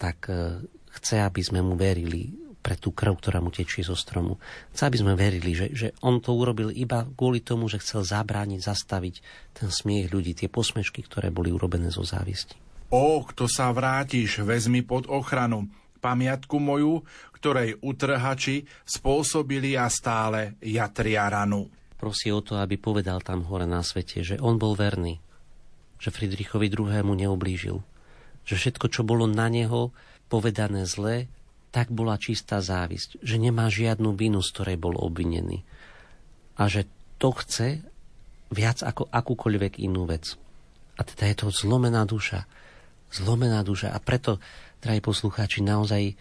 tak e, chce, aby sme mu verili pre tú krv, ktorá mu tečie zo stromu. Chce, aby sme verili, že, že on to urobil iba kvôli tomu, že chcel zabrániť, zastaviť ten smiech ľudí, tie posmešky, ktoré boli urobené zo závisti. O, kto sa vrátiš, vezmi pod ochranu pamiatku moju, ktorej utrhači spôsobili a stále jatria ranu. Prosí o to, aby povedal tam hore na svete, že on bol verný, že Friedrichovi II. neublížil, že všetko, čo bolo na neho povedané zle, tak bola čistá závisť, že nemá žiadnu vinu, z ktorej bol obvinený. A že to chce viac ako akúkoľvek inú vec. A teda je to zlomená duša. Zlomená duša. A preto, drahí poslucháči, naozaj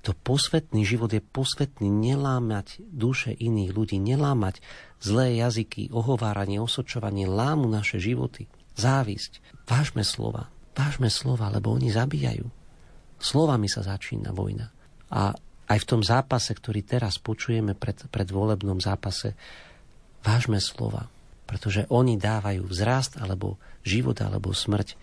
to posvetný život je posvetný nelámať duše iných ľudí, nelámať zlé jazyky, ohováranie, osočovanie, lámu naše životy. Závisť. Vážme slova. Vážme slova, lebo oni zabíjajú. Slovami sa začína vojna. A aj v tom zápase, ktorý teraz počujeme pred, pred volebnom zápase, vážme slova, pretože oni dávajú vzrast alebo život alebo smrť.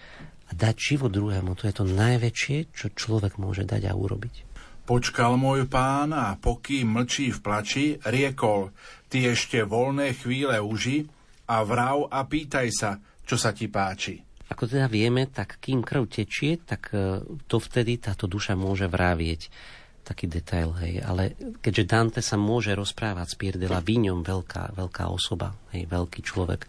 A dať život druhému, to je to najväčšie, čo človek môže dať a urobiť. Počkal môj pán a pokým mlčí v plači, riekol, ty ešte voľné chvíle uži a vrav a pýtaj sa, čo sa ti páči. Ako teda vieme, tak kým krv tečie, tak e, to vtedy táto duša môže vravieť taký detail, hej. Ale keďže Dante sa môže rozprávať s Pierre de la Vignon, veľká, veľká osoba, hej, veľký človek,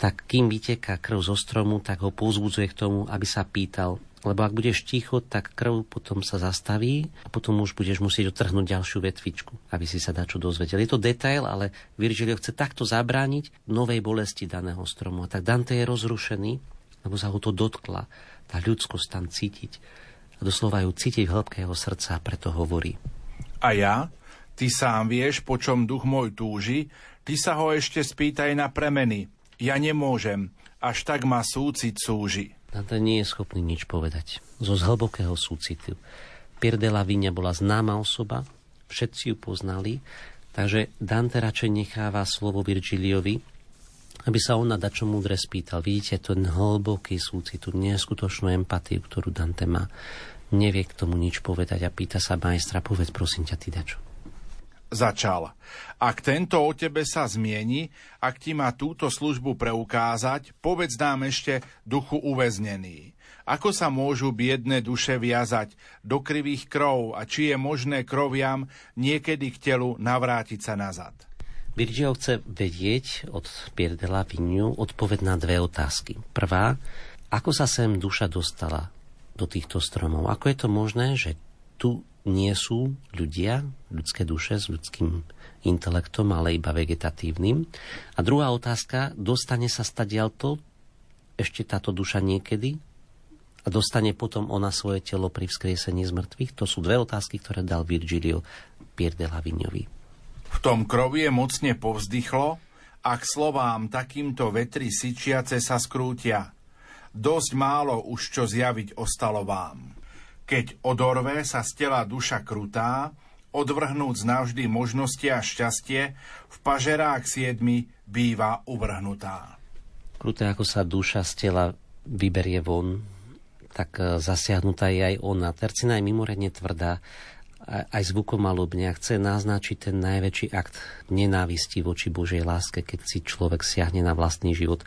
tak kým vyteká krv zo stromu, tak ho pozbudzuje k tomu, aby sa pýtal, lebo ak budeš ticho, tak krv potom sa zastaví a potom už budeš musieť otrhnúť ďalšiu vetvičku, aby si sa dačo dozvedel. Je to detail, ale Virgilio chce takto zabrániť novej bolesti daného stromu. A tak Dante je rozrušený, lebo sa ho to dotkla. Tá ľudskosť tam cítiť a doslova ju cítiť v hĺbke jeho srdca, preto hovorí. A ja? Ty sám vieš, po čom duch môj túži, ty sa ho ešte spýtaj na premeny. Ja nemôžem, až tak ma súcit súži. Dante nie je schopný nič povedať. Zo zhlbokého súcitu. Pierre de la Vigne bola známa osoba, všetci ju poznali, takže Dante radšej necháva slovo Virgiliovi, aby sa on na dačo múdre spýtal. Vidíte ten hlboký súcit, tú neskutočnú empatiu, ktorú Dante má nevie k tomu nič povedať a pýta sa majstra, povedz prosím ťa, ty dačo. Začal. Ak tento o tebe sa zmieni, ak ti má túto službu preukázať, povedz nám ešte duchu uväznený. Ako sa môžu biedne duše viazať do krivých krov a či je možné kroviam niekedy k telu navrátiť sa nazad? Virgil chce vedieť od Pierre de la Vignu odpoveď na dve otázky. Prvá, ako sa sem duša dostala do týchto stromov. Ako je to možné, že tu nie sú ľudia, ľudské duše s ľudským intelektom, ale iba vegetatívnym. A druhá otázka, dostane sa stadialto ešte táto duša niekedy a dostane potom ona svoje telo pri vzkriesení z mŕtvych? To sú dve otázky, ktoré dal Virgilio Pier de Lavignovi. V tom krovie mocne povzdychlo, ak slovám takýmto vetri syčiace sa skrútia – dosť málo už čo zjaviť ostalo vám. Keď odorve sa z tela duša krutá, odvrhnúc navždy možnosti a šťastie, v pažerách siedmi býva uvrhnutá. Kruté ako sa duša z tela vyberie von, tak e, zasiahnutá je aj ona. Tercina je mimoriadne tvrdá, aj zvukom malobne chce naznačiť ten najväčší akt nenávisti voči Božej láske, keď si človek siahne na vlastný život.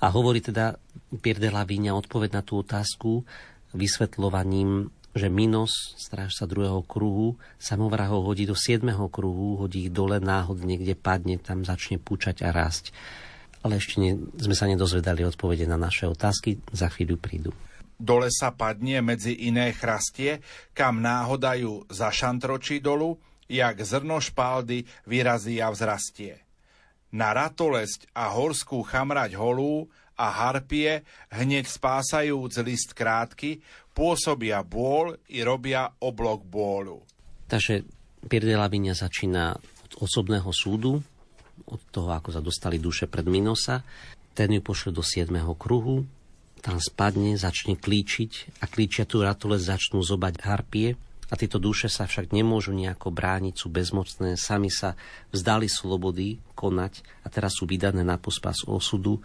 A hovorí teda Pierre de la Vigne odpoveď na tú otázku vysvetľovaním, že Minos, strážca druhého kruhu, samovrahov hodí do siedmeho kruhu, hodí ich dole náhodne, kde padne, tam začne púčať a rásť. Ale ešte ne, sme sa nedozvedali odpovede na naše otázky, za chvíľu prídu. Dole sa padne medzi iné chrastie, kam náhoda ju zašantročí dolu, jak zrno špaldy vyrazí a vzrastie na ratolesť a horskú chamrať holú a harpie, hneď spásajúc list krátky, pôsobia bôl i robia oblok bôlu. Takže Pier de Lavinia začína od osobného súdu, od toho, ako sa dostali duše pred Minosa. Ten ju pošle do 7. kruhu, tam spadne, začne klíčiť a klíčiatú ratole začnú zobať harpie a tieto duše sa však nemôžu nejako brániť, sú bezmocné, sami sa vzdali slobody konať a teraz sú vydané na pospas osudu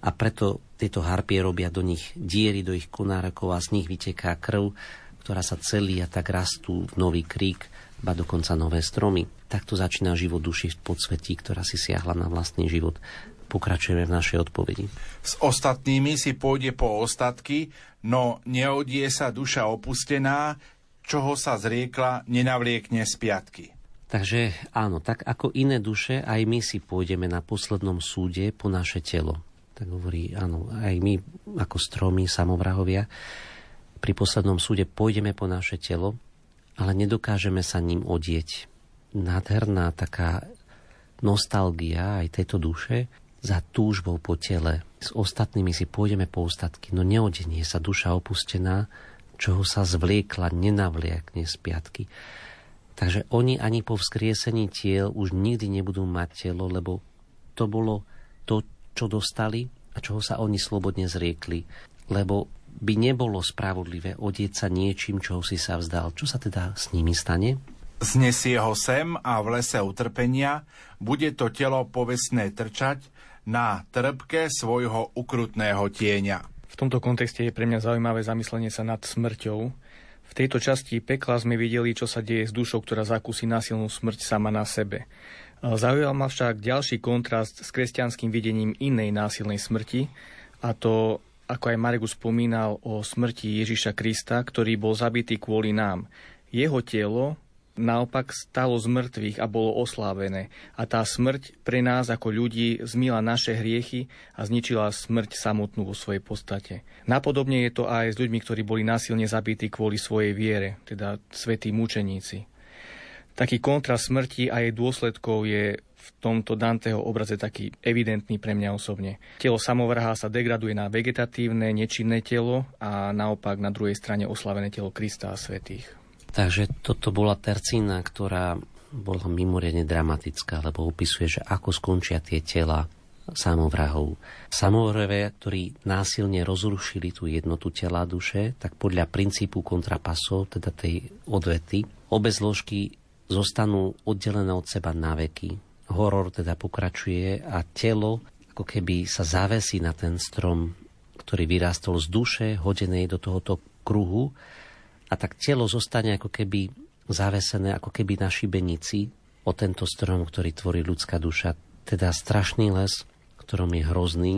a preto tieto harpie robia do nich diery, do ich konárakov a z nich vyteká krv, ktorá sa celí a tak rastú v nový krík, ba dokonca nové stromy. Takto začína život duši v podsvetí, ktorá si siahla na vlastný život pokračujeme v našej odpovedi. S ostatnými si pôjde po ostatky, no neodie sa duša opustená, čoho sa zriekla, nenavliekne z piatky. Takže áno, tak ako iné duše, aj my si pôjdeme na poslednom súde po naše telo. Tak hovorí, áno, aj my ako stromy, samovrahovia, pri poslednom súde pôjdeme po naše telo, ale nedokážeme sa ním odieť. Nádherná taká nostalgia aj tejto duše za túžbou po tele. S ostatnými si pôjdeme po ostatky, no neodenie sa duša opustená, čoho sa zvliekla, nenavliakne z piatky. Takže oni ani po vzkriesení tiel už nikdy nebudú mať telo, lebo to bolo to, čo dostali a čoho sa oni slobodne zriekli. Lebo by nebolo spravodlivé odieť sa niečím, čoho si sa vzdal. Čo sa teda s nimi stane? Znesie ho sem a v lese utrpenia, bude to telo povestné trčať, na trpke svojho ukrutného tieňa. V tomto kontexte je pre mňa zaujímavé zamyslenie sa nad smrťou. V tejto časti pekla sme videli, čo sa deje s dušou, ktorá zakúsi násilnú smrť sama na sebe. Zaujal ma však ďalší kontrast s kresťanským videním inej násilnej smrti, a to, ako aj Marek spomínal o smrti Ježiša Krista, ktorý bol zabitý kvôli nám. Jeho telo, naopak stalo z mŕtvych a bolo oslávené. A tá smrť pre nás ako ľudí zmila naše hriechy a zničila smrť samotnú vo svojej podstate. Napodobne je to aj s ľuďmi, ktorí boli násilne zabití kvôli svojej viere, teda svätí mučeníci. Taký kontrast smrti a jej dôsledkov je v tomto Danteho obraze taký evidentný pre mňa osobne. Telo samovrha sa degraduje na vegetatívne, nečinné telo a naopak na druhej strane oslavené telo Krista a svetých. Takže toto bola tercína, ktorá bola mimoriadne dramatická, lebo opisuje, že ako skončia tie tela samovrahov. Samovravia, ktorí násilne rozrušili tú jednotu tela duše, tak podľa princípu kontrapasov, teda tej odvety, obe zložky zostanú oddelené od seba na veky. Horor teda pokračuje a telo ako keby sa zavesí na ten strom, ktorý vyrástol z duše, hodenej do tohoto kruhu a tak telo zostane ako keby zavesené, ako keby na šibenici o tento strom, ktorý tvorí ľudská duša. Teda strašný les, ktorom je hrozný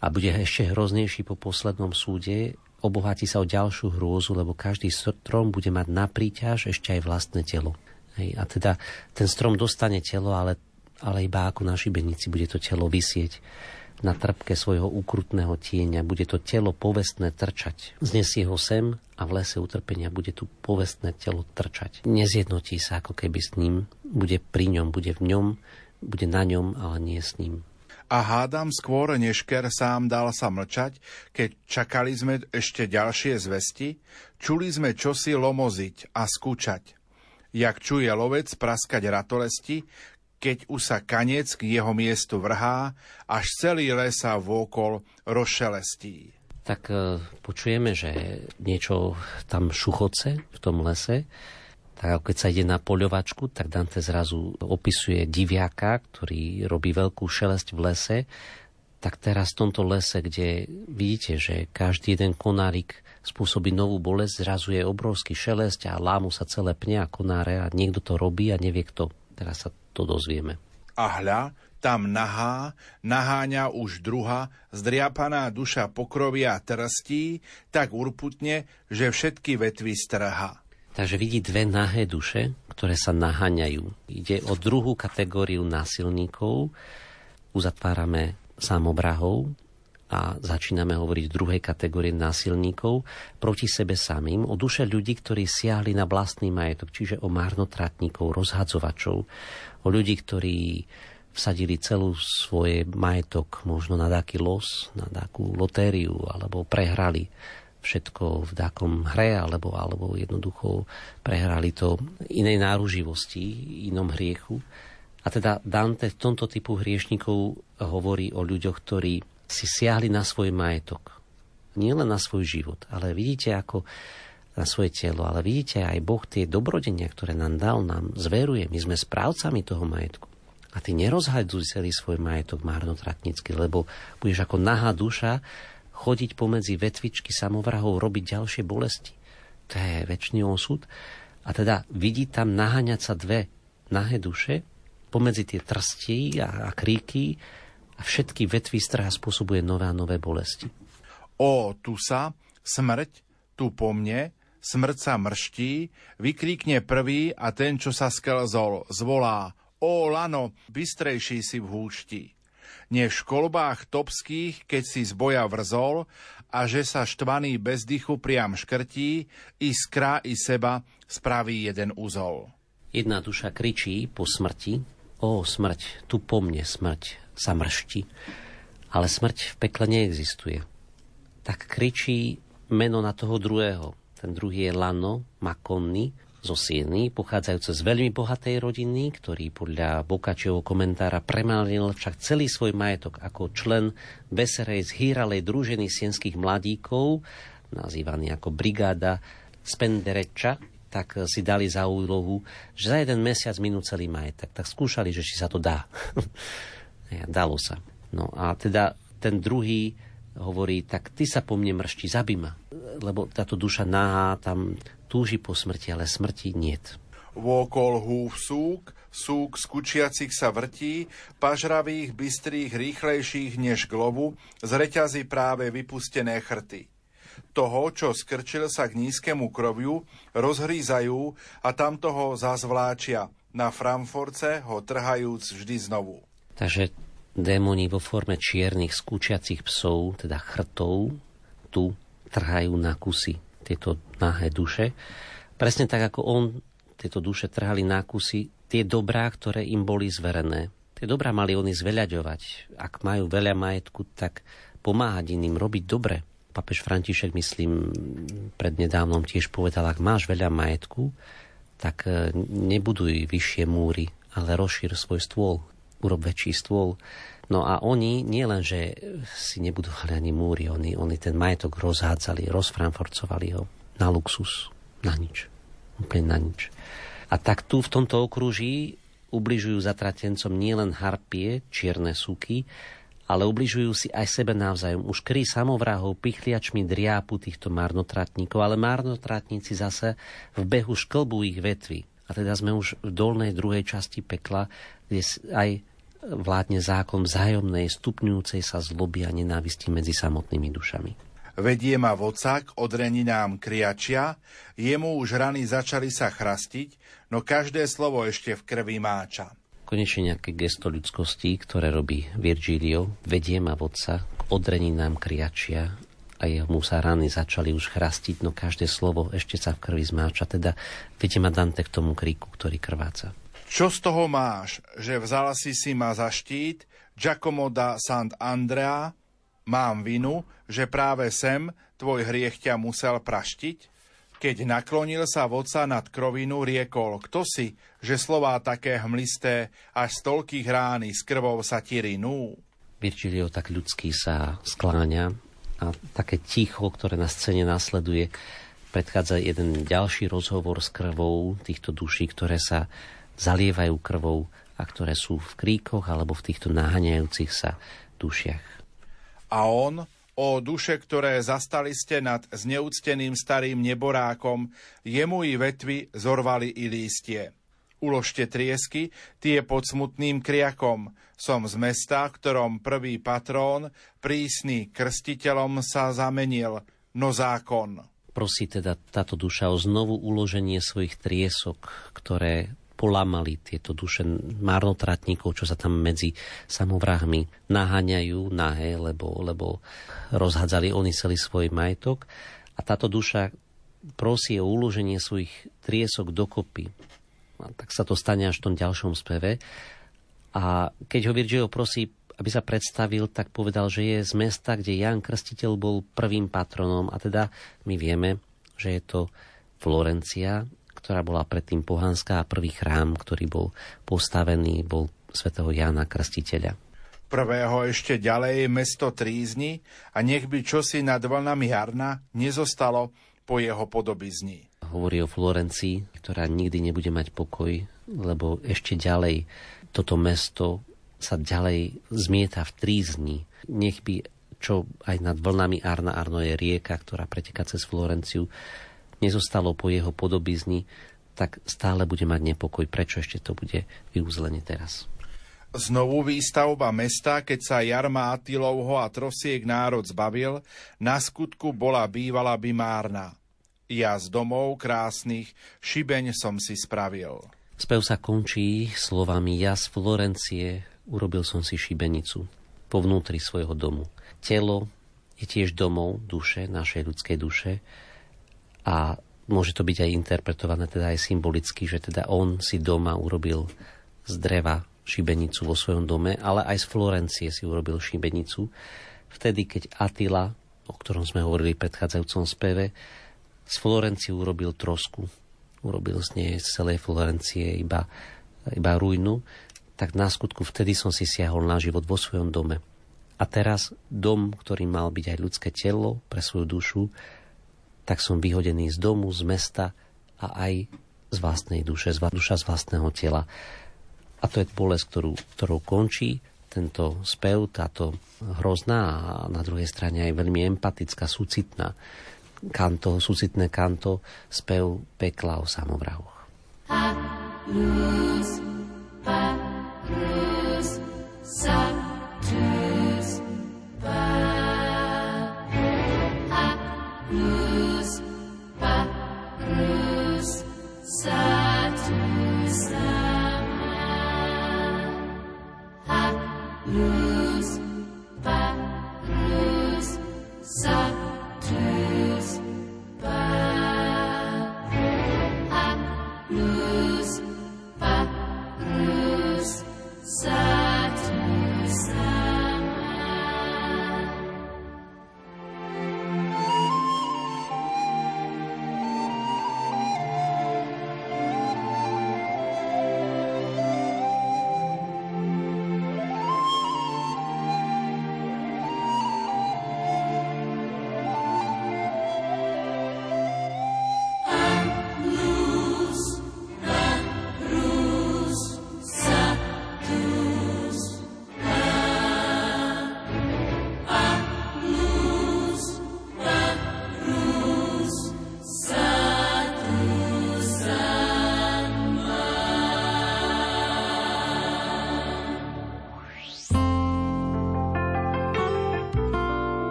a bude ešte hroznejší po poslednom súde, obohatí sa o ďalšiu hrôzu, lebo každý strom bude mať na príťaž ešte aj vlastné telo. Hej, a teda ten strom dostane telo, ale, ale iba ako na šibenici bude to telo vysieť na trpke svojho ukrutného tieňa. Bude to telo povestné trčať. Znesie ho sem a v lese utrpenia bude tu povestné telo trčať. Nezjednotí sa ako keby s ním, bude pri ňom, bude v ňom, bude na ňom, ale nie s ním. A hádam skôr, než Ker sám dal sa mlčať, keď čakali sme ešte ďalšie zvesti, čuli sme čosi lomoziť a skúčať. Jak čuje lovec praskať ratolesti, keď už sa kanec k jeho miestu vrhá, až celý les sa vôkol rozšelestí. Tak e, počujeme, že niečo tam šuchoce v tom lese. Tak keď sa ide na poľovačku, tak Dante zrazu opisuje diviaka, ktorý robí veľkú šelesť v lese. Tak teraz v tomto lese, kde vidíte, že každý jeden konárik spôsobí novú bolesť, zrazu je obrovský šelesť a lámu sa celé pne a konáre a niekto to robí a nevie kto. Teraz sa to dozvieme. A hľa, tam nahá, naháňa už druha, zdriapaná duša pokrovia trstí, tak urputne, že všetky vetvy strhá. Takže vidí dve nahé duše, ktoré sa naháňajú. Ide o druhú kategóriu násilníkov. Uzatvárame samobrahov a začíname hovoriť druhej kategórii násilníkov proti sebe samým, o duše ľudí, ktorí siahli na vlastný majetok, čiže o marnotratníkov, rozhadzovačov, o ľudí, ktorí vsadili celú svoje majetok možno na taký los, na takú lotériu, alebo prehrali všetko v takom hre, alebo, alebo jednoducho prehrali to inej náruživosti, inom hriechu. A teda Dante v tomto typu hriešnikov hovorí o ľuďoch, ktorí si siahli na svoj majetok. Nie len na svoj život, ale vidíte ako na svoje telo, ale vidíte aj Boh tie dobrodenia, ktoré nám dal, nám zveruje. My sme správcami toho majetku. A ty nerozhadzuj celý svoj majetok marnotratnícky, lebo budeš ako nahá duša chodiť pomedzi vetvičky samovrahov, robiť ďalšie bolesti. To je väčší osud. A teda vidí tam naháňať sa dve nahé duše pomedzi tie trstí a, a kríky a všetky vetvy straha spôsobuje nové a nové bolesti. O, tu sa, smrť, tu po mne, smrť sa mrští, vykríkne prvý a ten, čo sa skelzol, zvolá O, lano, bystrejší si v húšti. Než v kolbách topských, keď si z boja vrzol a že sa štvaný bez dychu priam škrtí, i skra i seba spraví jeden úzol. Jedna duša kričí po smrti, o smrť, tu po mne smrť sa mršti, ale smrť v pekle neexistuje. Tak kričí meno na toho druhého. Ten druhý je Lano, Makonny, zo Sieny, pochádzajúce z veľmi bohatej rodiny, ktorý podľa Bokačovho komentára premalil však celý svoj majetok ako člen veserej zhýralej družiny sienských mladíkov, nazývaný ako brigáda Spendereča, tak si dali za úlohu, že za jeden mesiac minú celý majetok. Tak skúšali, že či sa to dá. [laughs] Dalo sa. No a teda ten druhý hovorí, tak ty sa po mne mršti, zabij ma. Lebo táto duša náha tam túži po smrti, ale smrti niet. Vôkol húf súk, súk skučiacich sa vrtí, pažravých, bystrých, rýchlejších než glovu, z reťazy práve vypustené chrty. Toho, čo skrčil sa k nízkemu kroviu, rozhrízajú a tam toho zazvláčia, na Framforce ho trhajúc vždy znovu. Takže démoni vo forme čiernych skúčiacich psov, teda chrtov, tu trhajú na kusy tieto nahé duše. Presne tak, ako on tieto duše trhali na kusy tie dobrá, ktoré im boli zverené. Tie dobrá mali oni zveľaďovať. Ak majú veľa majetku, tak pomáhať iným, robiť dobre. Papež František, myslím, prednedávnom tiež povedal, ak máš veľa majetku, tak e, nebuduj vyššie múry, ale rozšír svoj stôl, urob väčší stôl. No a oni nie len, že si nebudovali ani múry, oni, oni ten majetok rozhádzali, rozfranforcovali ho na luxus, na nič. Úplne na nič. A tak tu v tomto okruží ubližujú zatratencom nielen harpie, čierne súky, ale ubližujú si aj sebe navzájom. Už kry samovrahov pichliačmi driápu týchto marnotratníkov, ale marnotratníci zase v behu šklbú ich vetvy. A teda sme už v dolnej druhej časti pekla, kde aj vládne zákon vzájomnej stupňujúcej sa zloby a nenávisti medzi samotnými dušami. Vedie ma vocák od reninám kriačia, jemu už rany začali sa chrastiť, no každé slovo ešte v krvi máča. Konečne nejaké gesto ľudskosti, ktoré robí Virgilio, vedie ma vodca k odreninám kriačia a jemu sa rany začali už chrastiť, no každé slovo ešte sa v krvi zmáča, teda vedie ma Dante k tomu kríku, ktorý krváca. Čo z toho máš, že vzala si si ma za štít, Giacomo da Sant'Andrea, mám vinu, že práve sem tvoj hriech ťa musel praštiť? Keď naklonil sa vodca nad krovinu, riekol, kto si, že slová také hmlisté, až z toľkých rány s krvou sa ti rinú? Virgilio tak ľudský sa skláňa a také ticho, ktoré na scéne nasleduje, predchádza jeden ďalší rozhovor s krvou týchto duší, ktoré sa zalievajú krvou a ktoré sú v kríkoch alebo v týchto naháňajúcich sa dušiach. A on, o duše, ktoré zastali ste nad zneúcteným starým neborákom, jemu i vetvy zorvali i lístie. Uložte triesky, tie pod smutným kriakom. Som z mesta, ktorom prvý patrón, prísny krstiteľom sa zamenil, no zákon. Prosí teda táto duša o znovu uloženie svojich triesok, ktoré polamali tieto duše marnotratníkov, čo sa tam medzi samovrahmi naháňajú nahé, lebo, lebo rozhádzali oni celý svoj majetok. A táto duša prosí o uloženie svojich triesok dokopy. A tak sa to stane až v tom ďalšom speve. A keď ho Virgil prosí, aby sa predstavil, tak povedal, že je z mesta, kde Jan Krstiteľ bol prvým patronom. A teda my vieme, že je to Florencia, ktorá bola predtým pohanská a prvý chrám, ktorý bol postavený, bol svätého Jána Krstiteľa. Prvého ešte ďalej mesto Trízni a nech by čosi nad vlnami Jarna nezostalo po jeho podobizni. Hovorí o Florencii, ktorá nikdy nebude mať pokoj, lebo ešte ďalej toto mesto sa ďalej zmieta v Trízni. Nech by čo aj nad vlnami Arna Arno je rieka, ktorá preteká cez Florenciu, nezostalo po jeho podobizni, tak stále bude mať nepokoj. Prečo ešte to bude vyúzlenie teraz? Znovu výstavba mesta, keď sa Jarma Atilovho a Trosiek národ zbavil, na skutku bola bývala by márna. Ja z domov krásnych šibeň som si spravil. Spev sa končí slovami Ja z Florencie urobil som si šibenicu po vnútri svojho domu. Telo je tiež domov duše, našej ľudskej duše a môže to byť aj interpretované teda aj symbolicky, že teda on si doma urobil z dreva šibenicu vo svojom dome, ale aj z Florencie si urobil šibenicu. Vtedy, keď Attila, o ktorom sme hovorili v predchádzajúcom speve, z Florencie urobil trosku, urobil z nej z celej Florencie iba, iba ruinu, tak na skutku vtedy som si siahol na život vo svojom dome. A teraz dom, ktorý mal byť aj ľudské telo pre svoju dušu, tak som vyhodený z domu, z mesta a aj z vlastnej duše, z duša z vlastného tela. A to je bolesť, ktorú, ktorou končí tento spev, táto hrozná a na druhej strane aj veľmi empatická, súcitná kanto, súcitné kanto, spev pekla o samovrahoch. A luz, pa, luz, sa, luz, pa, sa,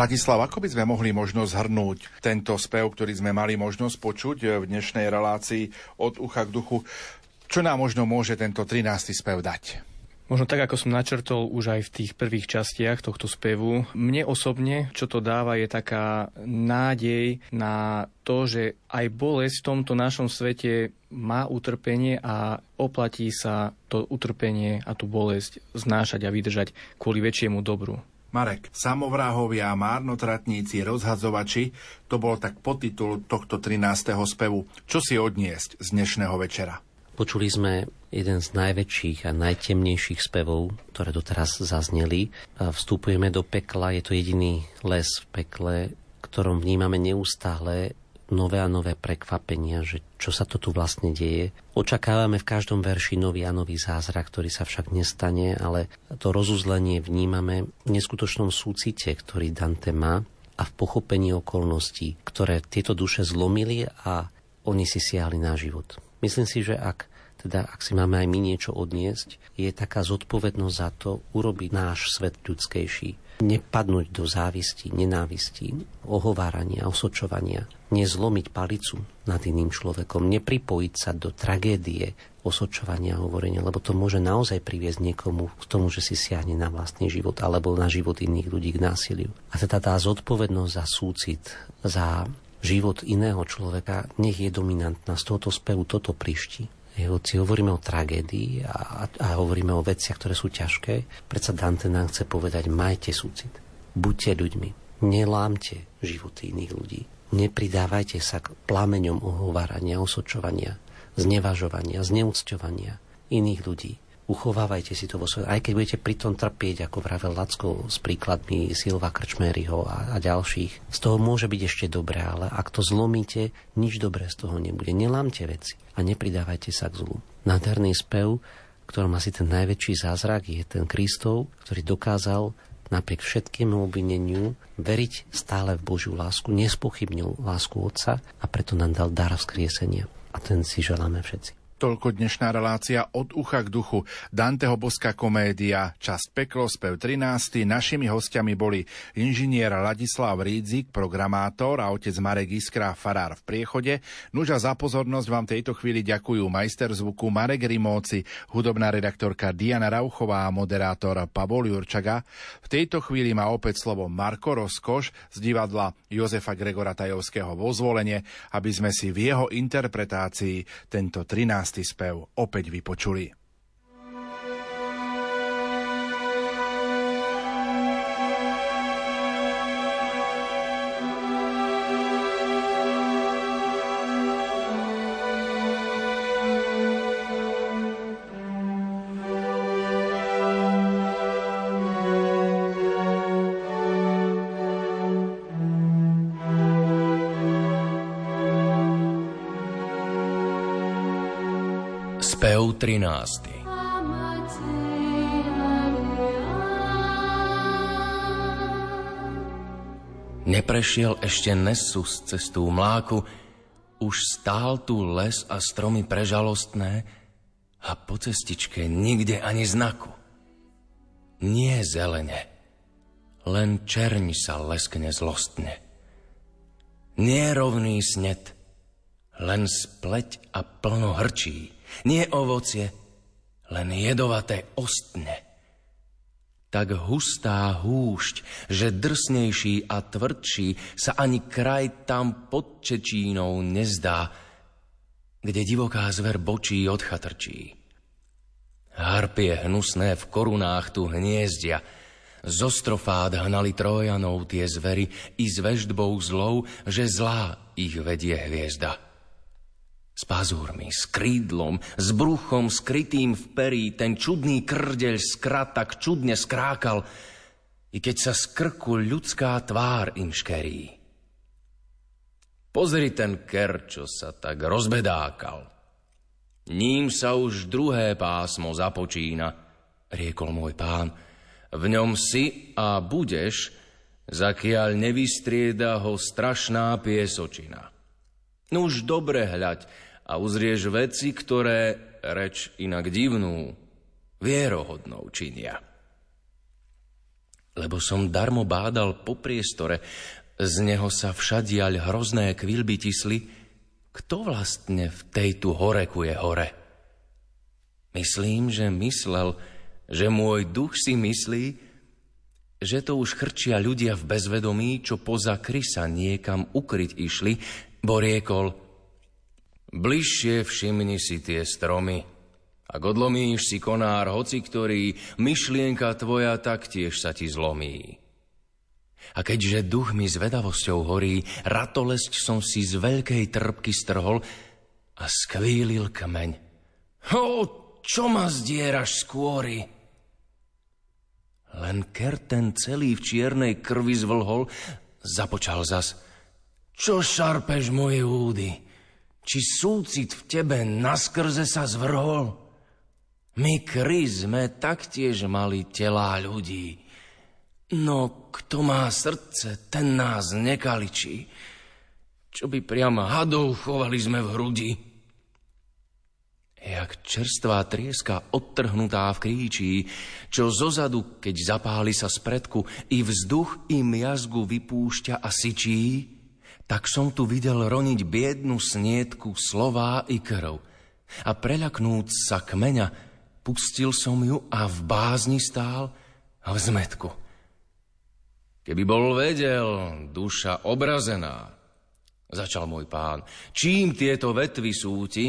Ladislav, ako by sme mohli možno zhrnúť tento spev, ktorý sme mali možnosť počuť v dnešnej relácii od ucha k duchu? Čo nám možno môže tento 13. spev dať? Možno tak, ako som načrtol už aj v tých prvých častiach tohto spevu, mne osobne, čo to dáva, je taká nádej na to, že aj bolesť v tomto našom svete má utrpenie a oplatí sa to utrpenie a tú bolesť znášať a vydržať kvôli väčšiemu dobru. Marek, samovráhovia a márnotratníci, rozhadzovači, to bol tak podtitul tohto 13. spevu. Čo si odniesť z dnešného večera? Počuli sme jeden z najväčších a najtemnejších spevov, ktoré doteraz zazneli. Vstupujeme do pekla, je to jediný les v pekle, ktorom vnímame neustále nové a nové prekvapenia, že čo sa to tu vlastne deje. Očakávame v každom verši nový a nový zázrak, ktorý sa však nestane, ale to rozuzlenie vnímame v neskutočnom súcite, ktorý Dante má a v pochopení okolností, ktoré tieto duše zlomili a oni si siahli na život. Myslím si, že ak teda ak si máme aj my niečo odniesť, je taká zodpovednosť za to urobiť náš svet ľudskejší. Nepadnúť do závisti, nenávisti, ohovárania, osočovania, nezlomiť palicu nad iným človekom, nepripojiť sa do tragédie osočovania a hovorenia, lebo to môže naozaj priviesť niekomu k tomu, že si siahne na vlastný život alebo na život iných ľudí k násiliu. A teda tá zodpovednosť za súcit, za život iného človeka, nech je dominantná. Z tohoto spevu toto prišti. Hoci hovoríme o tragédii a, a hovoríme o veciach, ktoré sú ťažké, predsa Dante nám chce povedať, majte súcit. Buďte ľuďmi. Nelámte životy iných ľudí. Nepridávajte sa k plameňom ohovárania, osočovania, znevažovania, zneúcťovania iných ľudí uchovávajte si to vo svojom, aj keď budete pritom trpieť, ako vravel Lacko s príkladmi Silva Krčmeryho a, a ďalších. Z toho môže byť ešte dobré, ale ak to zlomíte, nič dobré z toho nebude. Nelámte veci a nepridávajte sa k zlu. Nádherný spev, ktorom asi ten najväčší zázrak je ten Kristov, ktorý dokázal napriek všetkému obvineniu veriť stále v Božiu lásku, nespochybnil lásku Otca a preto nám dal dar vzkriesenia. A ten si želáme všetci. Toľko dnešná relácia od ucha k duchu. Danteho boská komédia Časť peklo, spev 13. Našimi hostiami boli inžinier Ladislav Rídzik, programátor a otec Marek Iskra, farár v priechode. Nuža za pozornosť vám tejto chvíli ďakujú majster zvuku Marek Rimóci, hudobná redaktorka Diana Rauchová a moderátor Pavol Jurčaga. V tejto chvíli má opäť slovo Marko Rozkoš z divadla Jozefa Gregora Tajovského vo zvolenie, aby sme si v jeho interpretácii tento 13 spev opäť vypočuli. 13. Neprešiel ešte Nessus cestou mláku, už stál tu les a stromy prežalostné a po cestičke nikde ani znaku. Nie zelene, len čerň sa leskne zlostne. Nie rovný snet, len spleť a plno hrčí nie ovocie, len jedovaté ostne. Tak hustá húšť, že drsnejší a tvrdší sa ani kraj tam pod Čečínou nezdá, kde divoká zver bočí od chatrčí. Harpie hnusné v korunách tu hniezdia, z ostrofát hnali Trojanov tie zvery i s veždbou zlou, že zlá ich vedie hviezda. S pazúrmi, s krídlom, s bruchom skrytým v perí, ten čudný krdeľ skrat tak čudne skrákal, i keď sa z krku ľudská tvár im škerí. Pozri ten ker, čo sa tak rozbedákal. Ním sa už druhé pásmo započína, riekol môj pán. V ňom si a budeš, zakiaľ nevystrieda ho strašná piesočina. Nuž dobre hľaď, a uzrieš veci, ktoré reč inak divnú, vierohodnou činia. Lebo som darmo bádal po priestore, z neho sa všadiaľ hrozné kvilby tisli, kto vlastne v tejtu horeku je hore? Myslím, že myslel, že môj duch si myslí, že to už chrčia ľudia v bezvedomí, čo poza krysa niekam ukryť išli, bo riekol – Bližšie všimni si tie stromy. Ak odlomíš si konár hoci ktorý, myšlienka tvoja taktiež sa ti zlomí. A keďže duch mi s vedavosťou horí, ratolesť som si z veľkej trpky strhol a skvílil kmeň. Ho, čo ma zdieraš skôry? Len kerten celý v čiernej krvi zvlhol, započal zas. Čo šarpeš moje údy? Či súcit v tebe naskrze sa zvrhol? My kry sme taktiež mali telá ľudí. No kto má srdce, ten nás nekaličí. Čo by priamo hadov chovali sme v hrudi. Jak čerstvá trieska odtrhnutá v kríčí, čo zozadu, keď zapáli sa z predku, i vzduch, i miazgu vypúšťa a syčí, tak som tu videl roniť biednu sniedku slová i krv. A preľaknúť sa kmeňa, pustil som ju a v bázni stál a v zmetku. Keby bol vedel, duša obrazená, začal môj pán, čím tieto vetvy sú ti,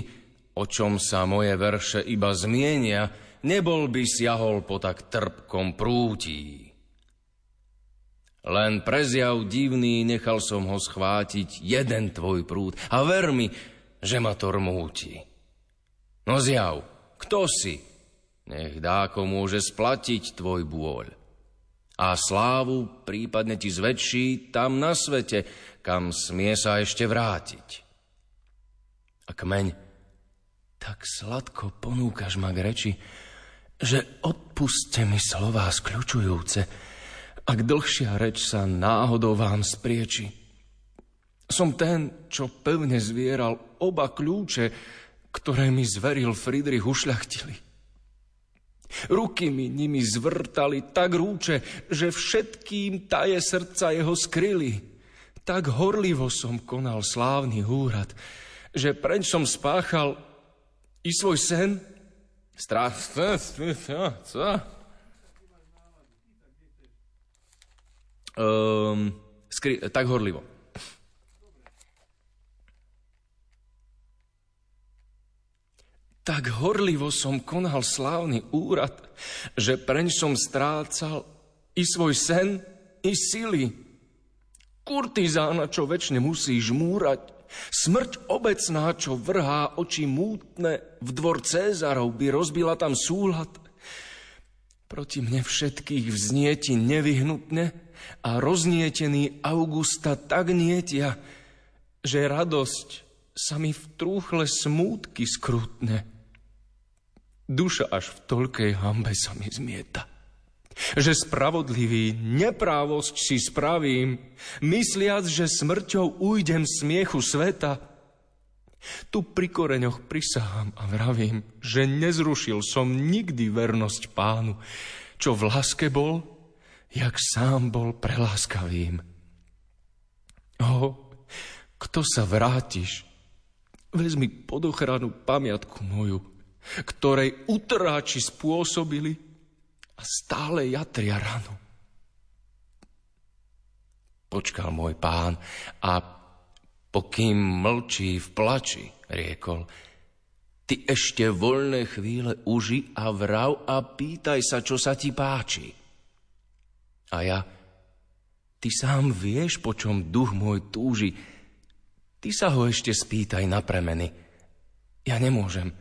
o čom sa moje verše iba zmienia, nebol by siahol po tak trpkom prútí. Len prezjav divný nechal som ho schvátiť jeden tvoj prúd a ver mi, že ma to rmúti. No zjav, kto si? Nech dáko môže splatiť tvoj bôľ. A slávu prípadne ti zväčší tam na svete, kam smie sa ešte vrátiť. A kmeň, tak sladko ponúkaš ma k reči, že odpuste mi slová skľučujúce, ak dlhšia reč sa náhodou vám sprieči. Som ten, čo pevne zvieral oba kľúče, ktoré mi zveril Friedrich ušľachtili. Ruky mi nimi zvrtali tak rúče, že všetkým taje srdca jeho skryli. Tak horlivo som konal slávny úrad, že preň som spáchal i svoj sen. Strach, co? Um, skry, tak horlivo. Tak horlivo som konal slávny úrad, že preň som strácal i svoj sen, i sily. Kurtizána, čo väčšine musí žmúrať, smrť obecná, čo vrhá oči mútne, v dvor Cézarov by rozbila tam súhľad. Proti mne všetkých vznieti nevyhnutne, a roznietený Augusta tak nietia, že radosť sa mi v trúchle smútky skrutne. Duša až v toľkej hambe sa mi zmieta. Že spravodlivý neprávosť si spravím, mysliac, že smrťou ujdem smiechu sveta. Tu pri koreňoch prisahám a vravím, že nezrušil som nikdy vernosť pánu, čo v láske bol, jak sám bol preláskavým. O, kto sa vrátiš, vezmi pod ochranu pamiatku moju, ktorej utráči spôsobili a stále jatria ranu. Počkal môj pán a pokým mlčí v plači, riekol, ty ešte voľné chvíle uži a vrav a pýtaj sa, čo sa ti páči. A ja, ty sám vieš, po čom duch môj túži. Ty sa ho ešte spýtaj na premeny. Ja nemôžem.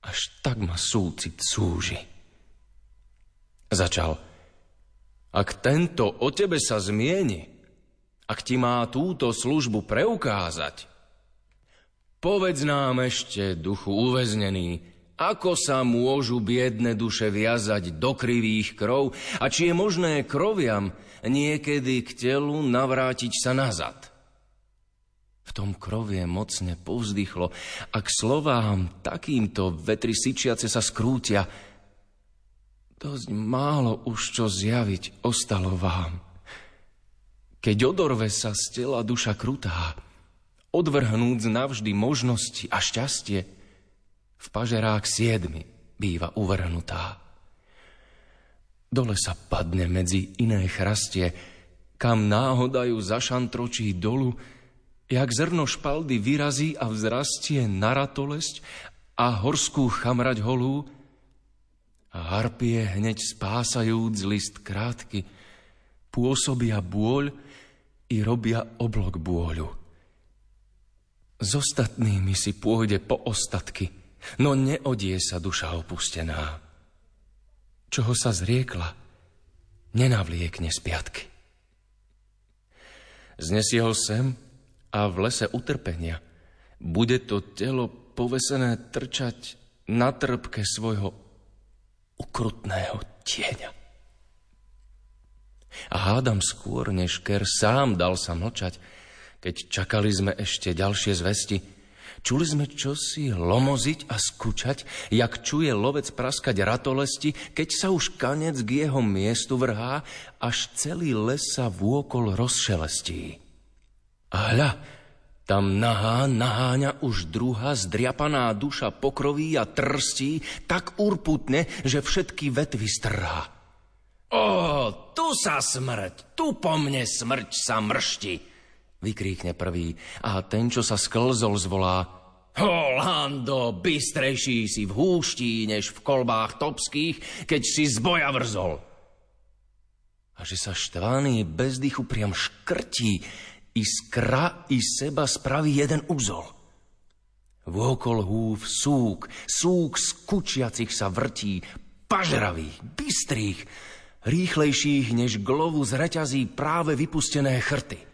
Až tak ma súcit súži. Začal. Ak tento o tebe sa zmieni, ak ti má túto službu preukázať, povedz nám ešte, duchu uväznený, ako sa môžu biedne duše viazať do krivých krov a či je možné kroviam niekedy k telu navrátiť sa nazad? V tom krovie mocne povzdychlo a k slovám takýmto vetri syčiace sa skrútia. Dosť málo už čo zjaviť ostalo vám. Keď odorve sa z tela duša krutá, odvrhnúc navždy možnosti a šťastie, v pažerách siedmi býva uvrhnutá. Dole sa padne medzi iné chrastie, kam náhoda ju zašantročí dolu, jak zrno špaldy vyrazí a vzrastie na a horskú chamrať holú, a harpie hneď spásajúc list krátky, pôsobia bôľ i robia oblok bôľu. S ostatnými si pôjde po ostatky – no neodie sa duša opustená. Čoho sa zriekla, nenavliekne z piatky. Znesie ho sem a v lese utrpenia bude to telo povesené trčať na trpke svojho ukrutného tieňa. A hádam skôr, než Ker sám dal sa mlčať, keď čakali sme ešte ďalšie zvesti, Čuli sme čosi lomoziť a skúčať, jak čuje lovec praskať ratolesti, keď sa už kanec k jeho miestu vrhá, až celý les sa vôkol rozšelestí. A hľa, tam nahá naháňa už druhá zdriapaná duša pokroví a trstí tak urputne, že všetky vetvy strhá. O, tu sa smrť, tu po mne smrť sa mršti, vykríkne prvý a ten, čo sa sklzol, zvolá Holando, bystrejší si v húští, než v kolbách topských, keď si z boja vrzol. A že sa štvaný bezdychu priam škrtí, Iskra i seba spraví jeden úzol. Vôkol húv súk, súk z sa vrtí, pažravých, bystrých, rýchlejších než glovu z reťazí práve vypustené chrty.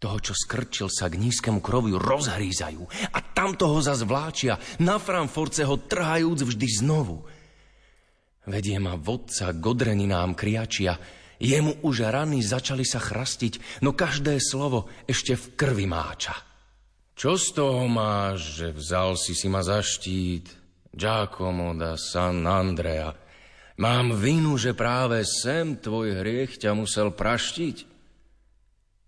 Toho, čo skrčil sa k nízkemu kroviu, rozhrízajú a tamto ho zas vláčia, na Frankfurtce ho trhajúc vždy znovu. Vedie ma vodca k odreninám kriačia, Jemu už rany začali sa chrastiť, no každé slovo ešte v krvi máča. Čo z toho máš, že vzal si si ma za štít, Giacomo da San Andrea? Mám vinu, že práve sem tvoj hriech ťa musel praštiť?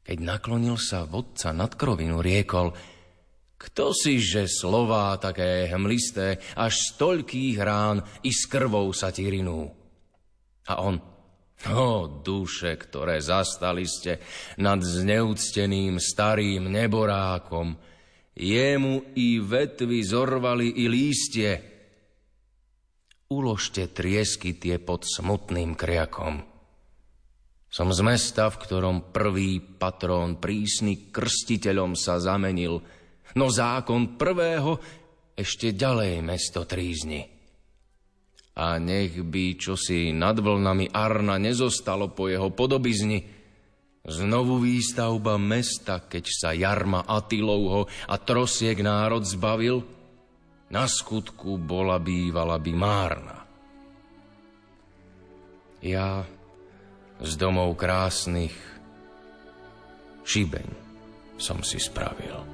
Keď naklonil sa vodca nad krovinu, riekol, kto si, že slová také hmlisté, až z toľkých rán i s krvou sa ti rinú? A on, O duše, ktoré zastali ste nad zneúcteným starým neborákom, jemu i vetvy zorvali i lístie. Uložte triesky tie pod smutným kriakom. Som z mesta, v ktorom prvý patrón prísny krstiteľom sa zamenil, no zákon prvého ešte ďalej mesto trízni. A nech by čosi nad vlnami Arna nezostalo po jeho podobizni. Znovu výstavba mesta, keď sa Jarma Atilovho a Trosiek národ zbavil, na skutku bola bývala by márna. Ja z domov krásnych šibeň som si spravil.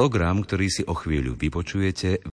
Program, ktorý si o chvíľu vypočujete,